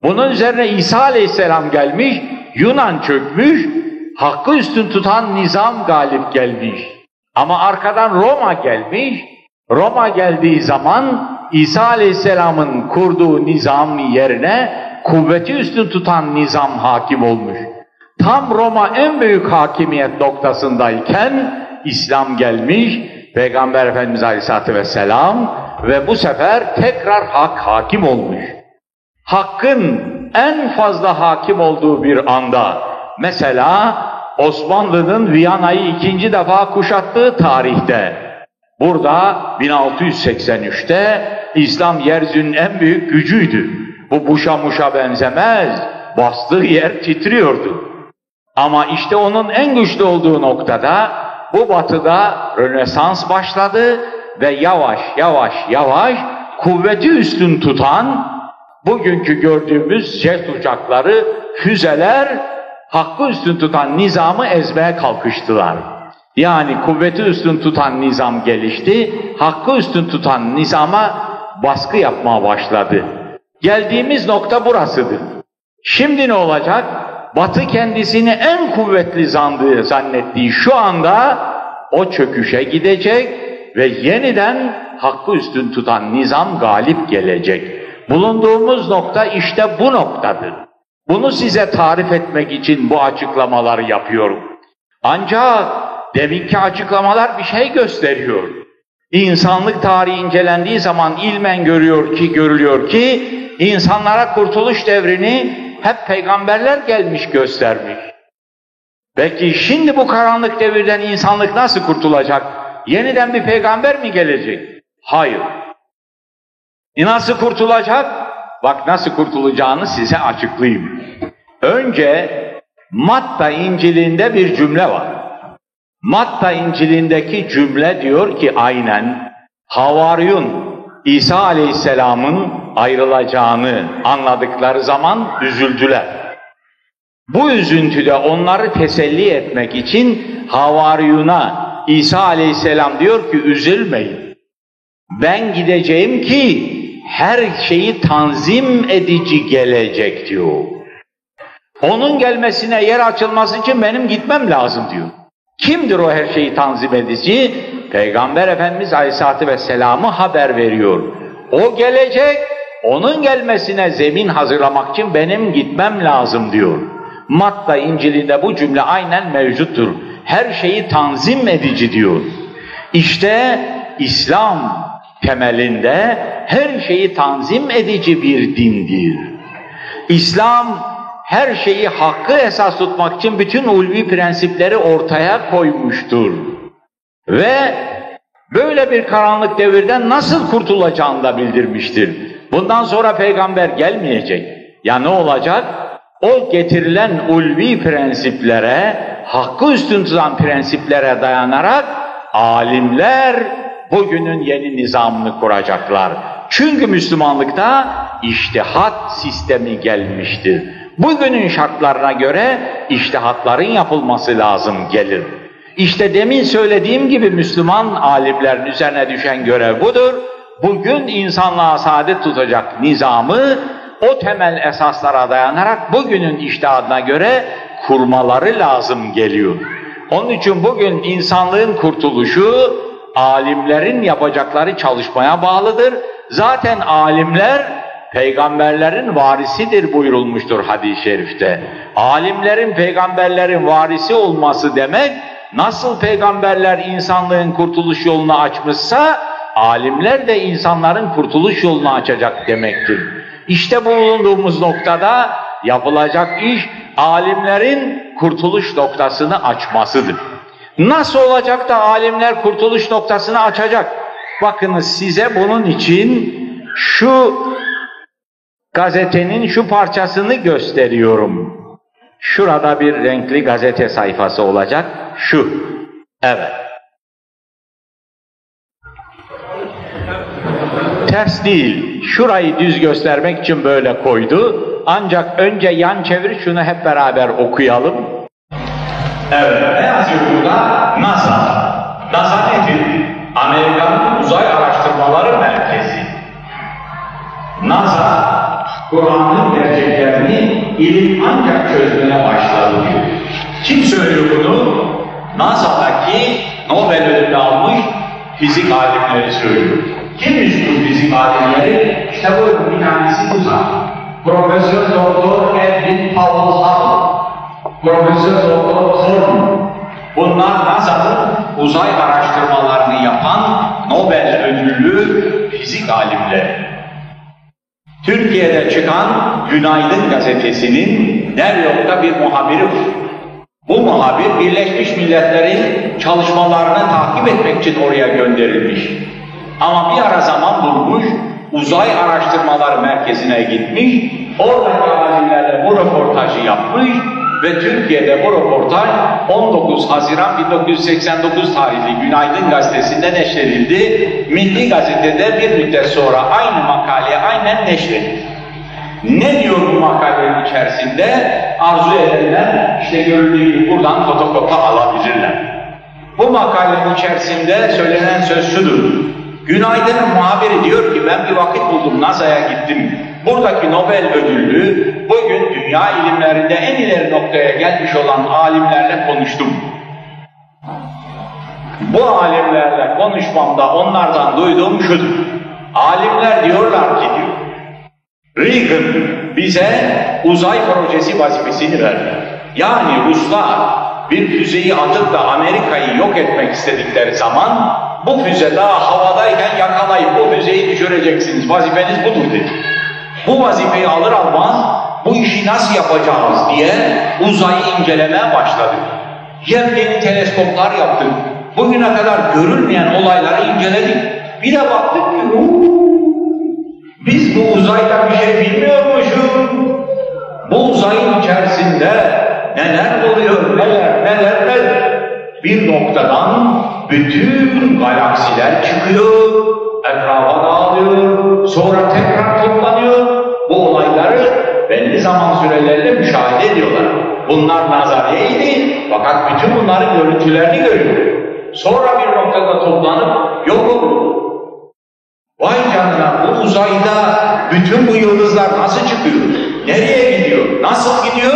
Bunun üzerine İsa aleyhisselam gelmiş, Yunan çökmüş, hakkı üstün tutan nizam galip gelmiş. Ama arkadan Roma gelmiş, Roma geldiği zaman İsa aleyhisselamın kurduğu nizam yerine kuvveti üstün tutan nizam hakim olmuş. Tam Roma en büyük hakimiyet noktasındayken İslam gelmiş, Peygamber Efendimiz Aleyhisselatü Vesselam ve bu sefer tekrar hak hakim olmuş. Hakkın en fazla hakim olduğu bir anda, mesela Osmanlı'nın Viyana'yı ikinci defa kuşattığı tarihte, burada 1683'te İslam yeryüzünün en büyük gücüydü. Bu buşa muşa benzemez, bastığı yer titriyordu. Ama işte onun en güçlü olduğu noktada bu batıda Rönesans başladı ve yavaş yavaş yavaş kuvveti üstün tutan bugünkü gördüğümüz jet uçakları, füzeler hakkı üstün tutan nizamı ezmeye kalkıştılar. Yani kuvveti üstün tutan nizam gelişti, hakkı üstün tutan nizama baskı yapmaya başladı. Geldiğimiz nokta burasıdır. Şimdi ne olacak? Batı kendisini en kuvvetli zandığı, zannettiği şu anda o çöküşe gidecek ve yeniden hakkı üstün tutan nizam galip gelecek. Bulunduğumuz nokta işte bu noktadır. Bunu size tarif etmek için bu açıklamaları yapıyorum. Ancak deminki açıklamalar bir şey gösteriyor. İnsanlık tarihi incelendiği zaman ilmen görüyor ki, görülüyor ki insanlara kurtuluş devrini hep peygamberler gelmiş göstermiş. Peki şimdi bu karanlık devirden insanlık nasıl kurtulacak? Yeniden bir peygamber mi gelecek? Hayır. E nasıl kurtulacak? Bak nasıl kurtulacağını size açıklayayım. Önce Matta İncil'inde bir cümle var. Matta İncil'indeki cümle diyor ki aynen Havaryun İsa Aleyhisselam'ın ayrılacağını anladıkları zaman üzüldüler. Bu üzüntüde onları teselli etmek için Havaryun'a İsa Aleyhisselam diyor ki üzülmeyin. Ben gideceğim ki her şeyi tanzim edici gelecek diyor. Onun gelmesine yer açılması için benim gitmem lazım diyor. Kimdir o her şeyi tanzim edici? Peygamber Efendimiz Aleyhisselatü Vesselam'ı haber veriyor. O gelecek, onun gelmesine zemin hazırlamak için benim gitmem lazım diyor. Matta İncil'inde bu cümle aynen mevcuttur. Her şeyi tanzim edici diyor. İşte İslam temelinde her şeyi tanzim edici bir dindir. İslam her şeyi hakkı esas tutmak için bütün ulvi prensipleri ortaya koymuştur. Ve böyle bir karanlık devirden nasıl kurtulacağını da bildirmiştir. Bundan sonra peygamber gelmeyecek. Ya ne olacak? O getirilen ulvi prensiplere, hakkı üstün tutan prensiplere dayanarak alimler bugünün yeni nizamını kuracaklar. Çünkü Müslümanlıkta iştihat sistemi gelmiştir. Bugünün şartlarına göre iştihatların yapılması lazım gelir. İşte demin söylediğim gibi Müslüman alimlerin üzerine düşen görev budur. Bugün insanlığa saadet tutacak nizamı o temel esaslara dayanarak bugünün iştihadına göre kurmaları lazım geliyor. Onun için bugün insanlığın kurtuluşu alimlerin yapacakları çalışmaya bağlıdır. Zaten alimler peygamberlerin varisidir buyurulmuştur hadis-i şerifte. Alimlerin peygamberlerin varisi olması demek nasıl peygamberler insanlığın kurtuluş yolunu açmışsa alimler de insanların kurtuluş yolunu açacak demektir. İşte bulunduğumuz noktada yapılacak iş alimlerin kurtuluş noktasını açmasıdır. Nasıl olacak da alimler kurtuluş noktasını açacak? Bakınız size bunun için şu gazetenin şu parçasını gösteriyorum. Şurada bir renkli gazete sayfası olacak. Şu. Evet. Ters değil. Şurayı düz göstermek için böyle koydu. Ancak önce yan çevir şunu hep beraber okuyalım. Evet, ne yazıyor burada? NASA. NASA nedir? Amerika'nın Uzay Araştırmaları Merkezi. NASA, Kur'an'ın gerçeklerini ilim ancak çözmeye başladı diyor. Kim söylüyor bunu? NASA'daki Nobel ödülü almış fizik alimleri söylüyor. Kimmiş bu fizik alimleri? İşte bu bir tanesi bu. Profesör Doktor Edwin Powell Hubble, Profesör Doktor Thorne. Bunlar NASA'nın uzay araştırmalarını yapan Nobel ödüllü fizik alimleri. Türkiye'de çıkan Günaydın gazetesinin New York'ta bir muhabiri var. Bu muhabir Birleşmiş Milletler'in çalışmalarını takip etmek için oraya gönderilmiş. Ama bir ara zaman bulmuş, uzay araştırmalar merkezine gitmiş, oradaki alimlerle bu röportajı yapmış ve Türkiye'de bu röportaj 19 Haziran 1989 tarihli Günaydın gazetesinde neşredildi. Milli gazetede bir müddet sonra aynı makale aynen neşredildi. Ne diyor bu makalenin içerisinde? Arzu edenler işte görüldüğü gibi buradan fotokopi alabilirler. Bu makalenin içerisinde söylenen söz şudur. Günaydın'ın muhabiri diyor ki ben bir vakit buldum NASA'ya gittim. Buradaki Nobel ödüllü bugün dünya ilimlerinde en ileri noktaya gelmiş olan alimlerle konuştum. Bu alimlerle konuşmamda onlardan duyduğum şudur. Alimler diyorlar ki diyor, Reagan bize uzay projesi vazifesini verdi. Yani Ruslar bir füzeyi atıp da Amerika'yı yok etmek istedikleri zaman bu füze daha havadayken yakalayıp bu füzeyi düşüreceksiniz. Vazifeniz budur dedi. Bu vazifeyi alır almaz bu işi nasıl yapacağız diye uzayı incelemeye başladık. Yepyeni teleskoplar yaptık. Bugüne kadar görülmeyen olayları inceledik. Bir de baktık ki biz bu uzayda bir şey bilmiyormuşuz. Bu uzayın içerisinde neler oluyor, neler, neler, neler. Bir noktadan bütün galaksiler çıkıyor, etrafa dağılıyor, sonra tekrar toplanıyor. Bu olayları belli zaman süreleriyle müşahede ediyorlar. Bunlar nazariyeydi fakat bütün bunların görüntülerini görüyor. Sonra bir noktada toplanıp yok olur. Vay canına bu uzayda bütün bu yıldızlar nasıl çıkıyor? Nereye gidiyor? Nasıl gidiyor?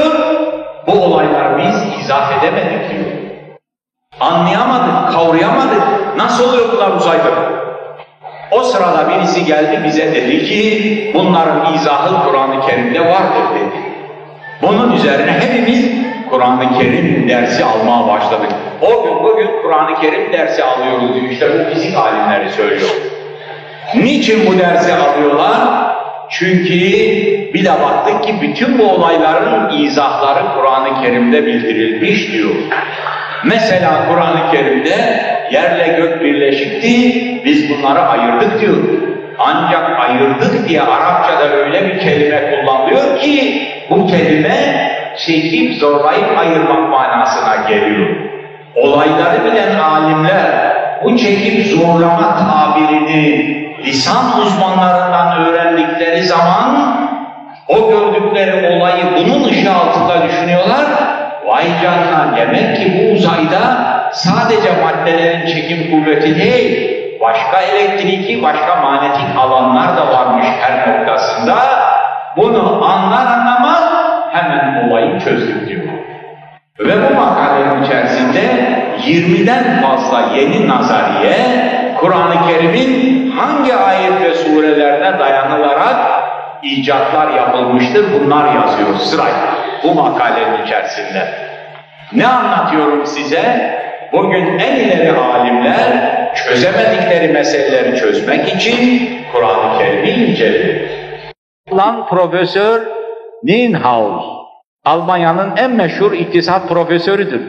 Bu olaylar biz izah edemedik diyor. Anlayamadık, kavrayamadık. Nasıl oluyor bunlar uzayda? O sırada birisi geldi bize dedi ki bunların izahı Kur'an-ı Kerim'de vardır dedi. Bunun üzerine hepimiz Kur'an-ı Kerim dersi almaya başladık. O gün bugün Kur'an-ı Kerim dersi alıyoruz diyor. İşte bu fizik alimleri söylüyor. Niçin bu dersi alıyorlar? Çünkü bir de baktık ki bütün bu olayların izahları Kur'an-ı Kerim'de bildirilmiş diyor. Mesela Kur'an-ı Kerim'de yerle gök birleşikti, biz bunları ayırdık diyor. Ancak ayırdık diye Arapçada öyle bir kelime kullanılıyor ki bu kelime çekip zorlayıp ayırmak manasına geliyor. Olayları bilen alimler bu çekip zorlama tabirini lisan uzmanlarından öğrendikleri zaman o gördükleri olayı bunun ışığı altında düşünüyorlar. Vay canına demek ki bu uzayda sadece maddelerin çekim kuvveti değil, başka elektriki, başka manyetik alanlar da varmış her noktasında. Bunu anlar anlamaz hemen olayı çözdük diyor. Ve bu makalenin içerisinde 20'den fazla yeni nazariye Kur'an-ı Kerim'in hangi ayet ve surelerine dayanılarak icatlar yapılmıştır bunlar yazıyor sırayla bu makalenin içerisinde. Ne anlatıyorum size? Bugün en ileri alimler çözemedikleri meseleleri çözmek için Kur'an-ı Kerim'i inceliyor. Lan Profesör Nienhaus, Almanya'nın en meşhur iktisat profesörüdür.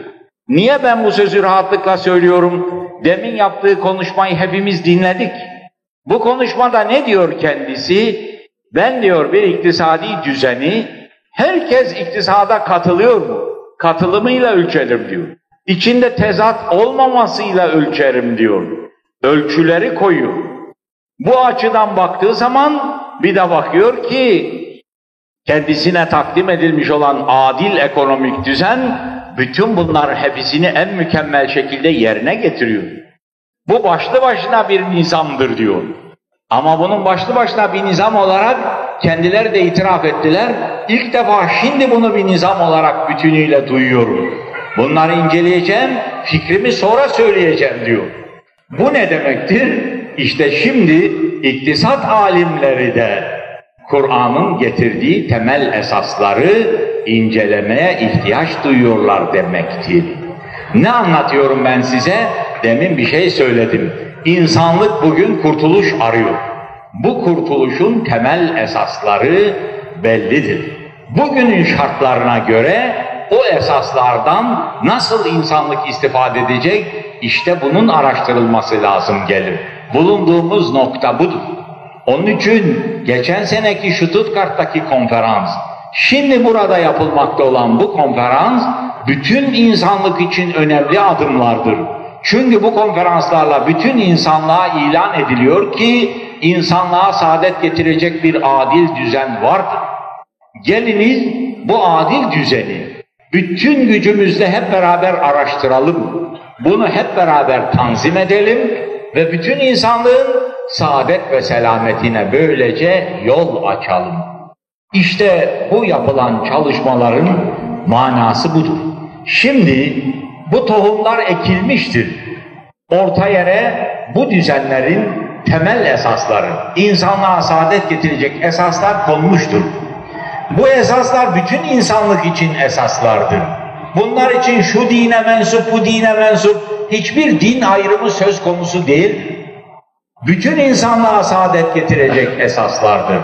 Niye ben bu sözü rahatlıkla söylüyorum? Demin yaptığı konuşmayı hepimiz dinledik. Bu konuşmada ne diyor kendisi? Ben diyor bir iktisadi düzeni, herkes iktisada katılıyor mu? Katılımıyla ölçerim diyor. İçinde tezat olmamasıyla ölçerim diyor. Ölçüleri koyuyor. Bu açıdan baktığı zaman bir de bakıyor ki kendisine takdim edilmiş olan adil ekonomik düzen bütün bunlar hepsini en mükemmel şekilde yerine getiriyor. Bu başlı başına bir nizamdır diyor. Ama bunun başlı başına bir nizam olarak kendileri de itiraf ettiler. İlk defa şimdi bunu bir nizam olarak bütünüyle duyuyorum. Bunları inceleyeceğim, fikrimi sonra söyleyeceğim diyor. Bu ne demektir? İşte şimdi iktisat alimleri de Kur'an'ın getirdiği temel esasları incelemeye ihtiyaç duyuyorlar demektir. Ne anlatıyorum ben size? Demin bir şey söyledim. İnsanlık bugün kurtuluş arıyor. Bu kurtuluşun temel esasları bellidir. Bugünün şartlarına göre o esaslardan nasıl insanlık istifade edecek? İşte bunun araştırılması lazım gelir. Bulunduğumuz nokta budur. Onun için geçen seneki Stuttgart'taki konferans, şimdi burada yapılmakta olan bu konferans, bütün insanlık için önemli adımlardır. Çünkü bu konferanslarla bütün insanlığa ilan ediliyor ki, insanlığa saadet getirecek bir adil düzen vardır. Geliniz bu adil düzeni bütün gücümüzle hep beraber araştıralım. Bunu hep beraber tanzim edelim ve bütün insanlığın saadet ve selametine böylece yol açalım. İşte bu yapılan çalışmaların manası budur. Şimdi bu tohumlar ekilmiştir. Orta yere bu düzenlerin temel esasları, insanlığa saadet getirecek esaslar konmuştur. Bu esaslar bütün insanlık için esaslardır. Bunlar için şu dine mensup, bu dine mensup hiçbir din ayrımı söz konusu değil. Bütün insanlığa saadet getirecek esaslardır.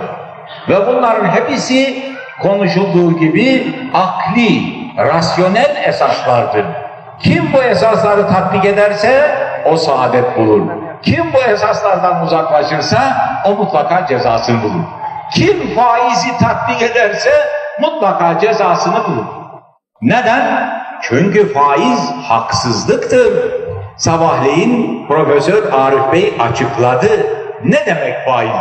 Ve bunların hepsi konuşulduğu gibi akli, rasyonel esaslardır. Kim bu esasları tatbik ederse o saadet bulur. Kim bu esaslardan uzaklaşırsa o mutlaka cezasını bulur. Kim faizi tatbik ederse mutlaka cezasını bulur. Neden? Çünkü faiz haksızlıktır. Sabahleyin Profesör Arif Bey açıkladı. Ne demek faiz?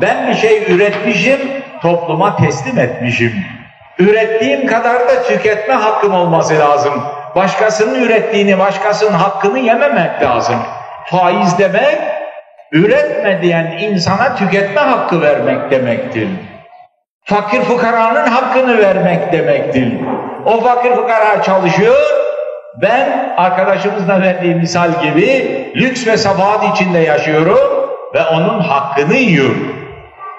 Ben bir şey üretmişim, topluma teslim etmişim. Ürettiğim kadar da tüketme hakkım olması lazım. Başkasının ürettiğini, başkasının hakkını yememek lazım. Faiz demek, üretme diyen insana tüketme hakkı vermek demektir. Fakir fukaranın hakkını vermek demektir. O fakir fukara çalışıyor, ben arkadaşımızla verdiği misal gibi lüks ve sabahat içinde yaşıyorum ve onun hakkını yiyorum.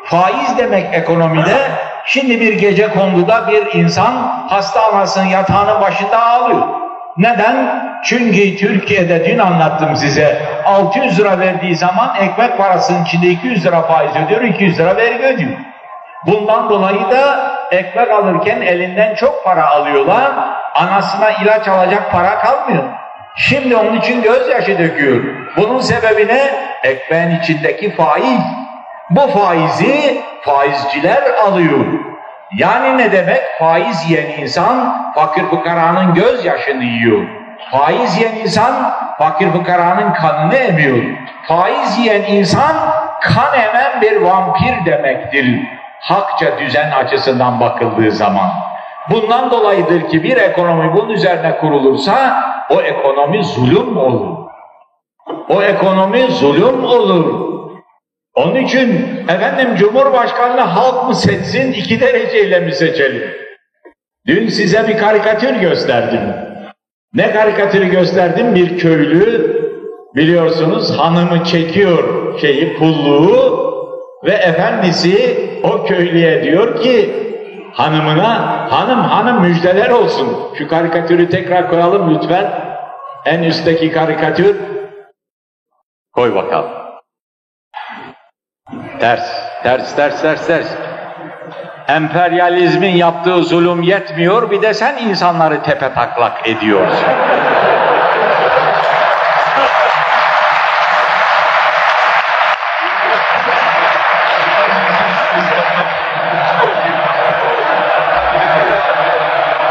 Faiz demek ekonomide şimdi bir gece konduda bir insan hasta anasının yatağının başında ağlıyor. Neden? Çünkü Türkiye'de dün anlattım size 600 lira verdiği zaman ekmek parasının içinde 200 lira faiz ödüyor, 200 lira vergi ödüyor. Bundan dolayı da ekmek alırken elinden çok para alıyorlar, anasına ilaç alacak para kalmıyor. Şimdi onun için gözyaşı döküyor. Bunun sebebi ne? Ekmeğin içindeki faiz. Bu faizi faizciler alıyor. Yani ne demek? Faiz yiyen insan fakir fukaranın gözyaşını yiyor. Faiz yiyen insan fakir fukaranın kanını emiyor. Faiz yiyen insan kan emen bir vampir demektir. Hakça düzen açısından bakıldığı zaman. Bundan dolayıdır ki bir ekonomi bunun üzerine kurulursa o ekonomi zulüm olur. O ekonomi zulüm olur. Onun için efendim Cumhurbaşkanlığı halk mı seçsin iki dereceyle mi seçelim? Dün size bir karikatür gösterdim. Ne karikatürü gösterdim? Bir köylü biliyorsunuz hanımı çekiyor şeyi pulluğu ve efendisi o köylüye diyor ki hanımına hanım hanım müjdeler olsun. Şu karikatürü tekrar koyalım lütfen. En üstteki karikatür koy bakalım. Ters, ters, ters, ters, ters. Emperyalizmin yaptığı zulüm yetmiyor, bir de sen insanları tepe taklak ediyorsun.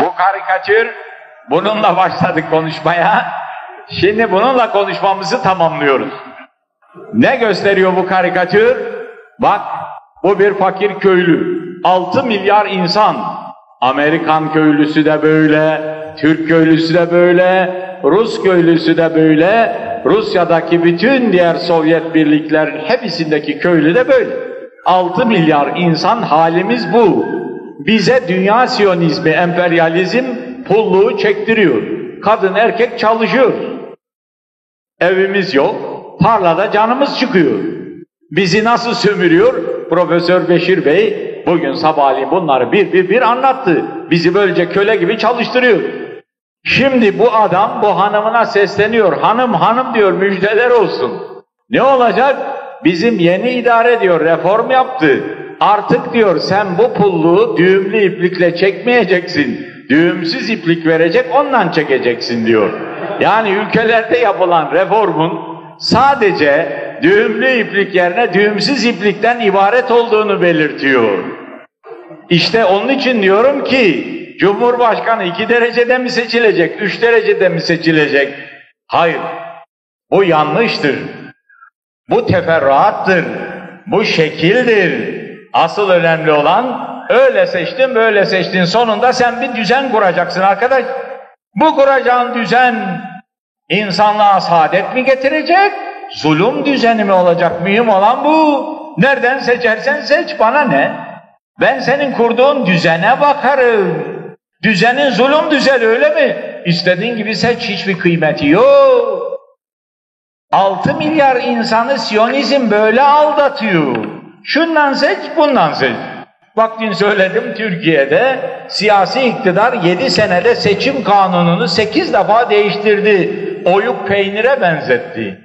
Bu karikatür, bununla başladık konuşmaya. Şimdi bununla konuşmamızı tamamlıyoruz. Ne gösteriyor bu karikatür? Bak, bu bir fakir köylü. 6 milyar insan. Amerikan köylüsü de böyle, Türk köylüsü de böyle, Rus köylüsü de böyle, Rusya'daki bütün diğer Sovyet birliklerin hepsindeki köylü de böyle. 6 milyar insan halimiz bu. Bize dünya siyonizmi, emperyalizm pulluğu çektiriyor. Kadın erkek çalışıyor. Evimiz yok, tarlada canımız çıkıyor. Bizi nasıl sömürüyor? Profesör Beşir Bey bugün sabahleyin bunları bir bir bir anlattı. Bizi böylece köle gibi çalıştırıyor. Şimdi bu adam bu hanımına sesleniyor. Hanım hanım diyor müjdeler olsun. Ne olacak? Bizim yeni idare diyor reform yaptı. Artık diyor sen bu pulluğu düğümlü iplikle çekmeyeceksin. Düğümsüz iplik verecek ondan çekeceksin diyor. Yani ülkelerde yapılan reformun sadece düğümlü iplik yerine düğümsüz iplikten ibaret olduğunu belirtiyor. İşte onun için diyorum ki Cumhurbaşkanı iki derecede mi seçilecek, üç derecede mi seçilecek? Hayır, bu yanlıştır. Bu teferruattır, bu şekildir. Asıl önemli olan öyle seçtin, böyle seçtin. Sonunda sen bir düzen kuracaksın arkadaş. Bu kuracağın düzen insanlığa saadet mi getirecek? Zulüm düzeni mi olacak? Mühim olan bu. Nereden seçersen seç bana ne? Ben senin kurduğun düzene bakarım. Düzenin zulüm düzeni öyle mi? İstediğin gibi seç hiçbir kıymeti yok. 6 milyar insanı Siyonizm böyle aldatıyor. Şundan seç, bundan seç. Bak dün söyledim Türkiye'de siyasi iktidar 7 senede seçim kanununu 8 defa değiştirdi. Oyuk peynire benzetti.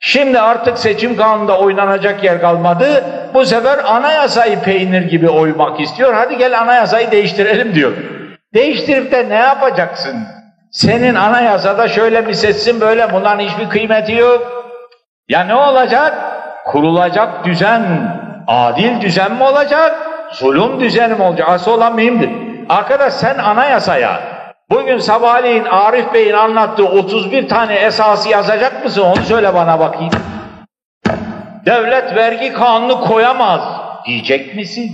Şimdi artık seçim kanununda oynanacak yer kalmadı. Bu sefer anayasayı peynir gibi oymak istiyor. Hadi gel anayasayı değiştirelim diyor. Değiştirip de ne yapacaksın? Senin anayasada şöyle mi seçsin böyle bundan hiçbir kıymeti yok. Ya ne olacak? Kurulacak düzen, adil düzen mi olacak? Zulüm düzeni mi olacak? Asıl olan mühimdir. Arkadaş sen anayasaya bugün sabahleyin Arif Bey'in anlattığı 31 tane esası yazacak mısın? Onu söyle bana bakayım. Devlet vergi kanunu koyamaz diyecek misin?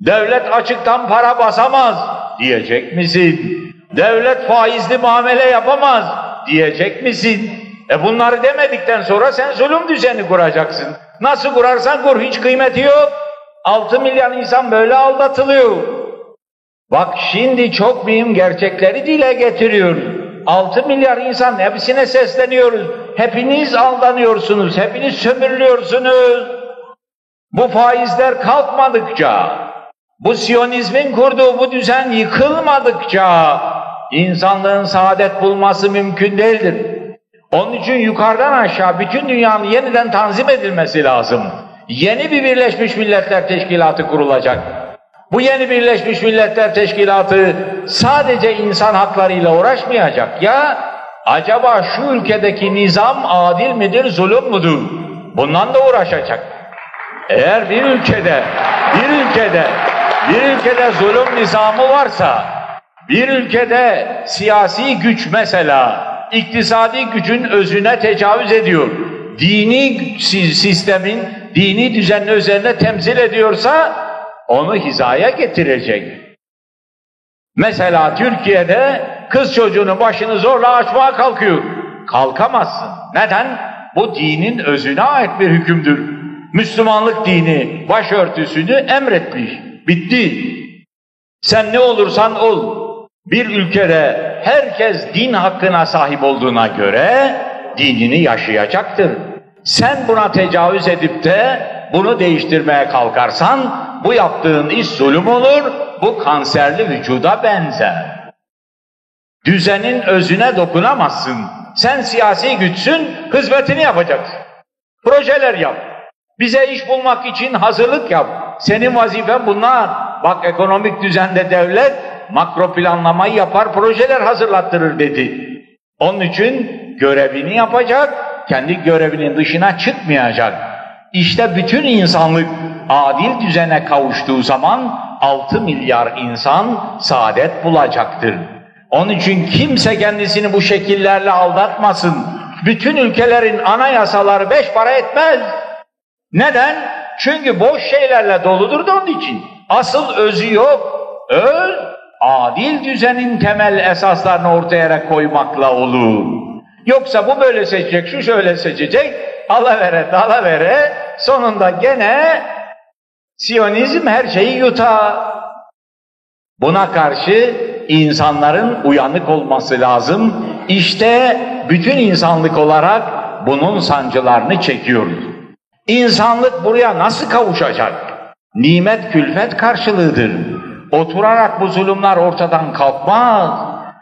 Devlet açıktan para basamaz diyecek misin? Devlet faizli muamele yapamaz diyecek misin? E bunları demedikten sonra sen zulüm düzeni kuracaksın. Nasıl kurarsan kur hiç kıymeti yok. 6 milyar insan böyle aldatılıyor. Bak şimdi çok mühim gerçekleri dile getiriyor. 6 milyar insan hepsine sesleniyoruz. Hepiniz aldanıyorsunuz, hepiniz sömürülüyorsunuz. Bu faizler kalkmadıkça, bu Siyonizmin kurduğu bu düzen yıkılmadıkça insanlığın saadet bulması mümkün değildir. Onun için yukarıdan aşağı bütün dünyanın yeniden tanzim edilmesi lazım. Yeni bir Birleşmiş Milletler Teşkilatı kurulacak. Bu yeni Birleşmiş Milletler Teşkilatı sadece insan haklarıyla uğraşmayacak ya acaba şu ülkedeki nizam adil midir, zulüm müdür? Bundan da uğraşacak. Eğer bir ülkede, bir ülkede, bir ülkede zulüm nizamı varsa, bir ülkede siyasi güç mesela, iktisadi gücün özüne tecavüz ediyor, dini sistemin, dini düzenin üzerine temsil ediyorsa, onu hizaya getirecek. Mesela Türkiye'de kız çocuğunun başını zorla açmaya kalkıyor. Kalkamazsın. Neden? Bu dinin özüne ait bir hükümdür. Müslümanlık dini başörtüsünü emretmiş. Bitti. Sen ne olursan ol. Bir ülkede herkes din hakkına sahip olduğuna göre dinini yaşayacaktır. Sen buna tecavüz edip de bunu değiştirmeye kalkarsan bu yaptığın iş zulüm olur, bu kanserli vücuda benzer. Düzenin özüne dokunamazsın. Sen siyasi güçsün, hizmetini yapacaksın. Projeler yap. Bize iş bulmak için hazırlık yap. Senin vazifen bunlar. Bak ekonomik düzende devlet makro planlamayı yapar, projeler hazırlattırır dedi. Onun için görevini yapacak, kendi görevinin dışına çıkmayacak. İşte bütün insanlık adil düzene kavuştuğu zaman 6 milyar insan saadet bulacaktır. Onun için kimse kendisini bu şekillerle aldatmasın. Bütün ülkelerin anayasaları beş para etmez. Neden? Çünkü boş şeylerle doludur da onun için. Asıl özü yok. Öz, adil düzenin temel esaslarını ortaya koymakla olur. Yoksa bu böyle seçecek, şu şöyle seçecek, alavere dalavere, sonunda gene Siyonizm her şeyi yutar. Buna karşı insanların uyanık olması lazım. İşte bütün insanlık olarak bunun sancılarını çekiyoruz. İnsanlık buraya nasıl kavuşacak? Nimet külfet karşılığıdır. Oturarak bu zulümler ortadan kalkmaz.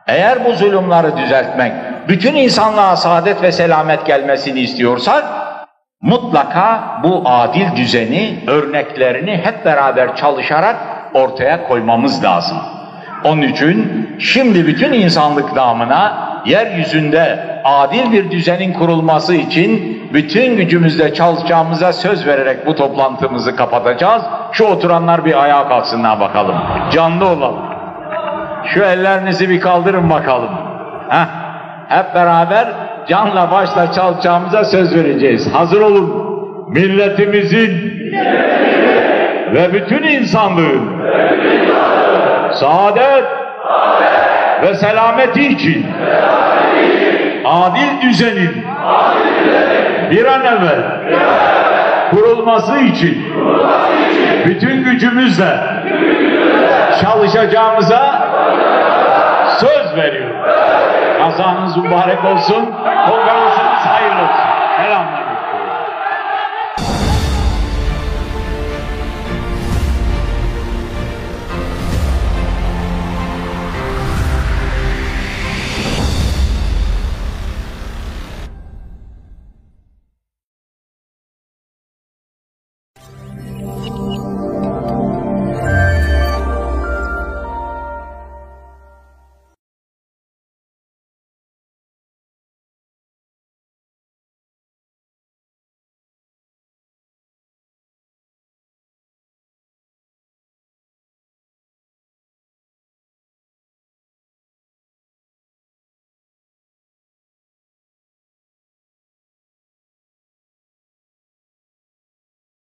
Eğer bu zulümleri düzeltmek, bütün insanlığa saadet ve selamet gelmesini istiyorsak, mutlaka bu adil düzeni, örneklerini hep beraber çalışarak ortaya koymamız lazım. Onun için şimdi bütün insanlık namına yeryüzünde adil bir düzenin kurulması için bütün gücümüzle çalışacağımıza söz vererek bu toplantımızı kapatacağız. Şu oturanlar bir ayağa kalksınlar bakalım. Canlı olalım. Şu ellerinizi bir kaldırın bakalım. Heh. Hep beraber canla başla çalışacağımıza söz vereceğiz. Hazır olun. Milletimizin ve bütün insanlığın saadet, ve selameti için, adil düzenin bir an evvel kurulması için bütün gücümüzle çalışacağımıza söz veriyorum. Kazanız mübarek olsun. Selamlar.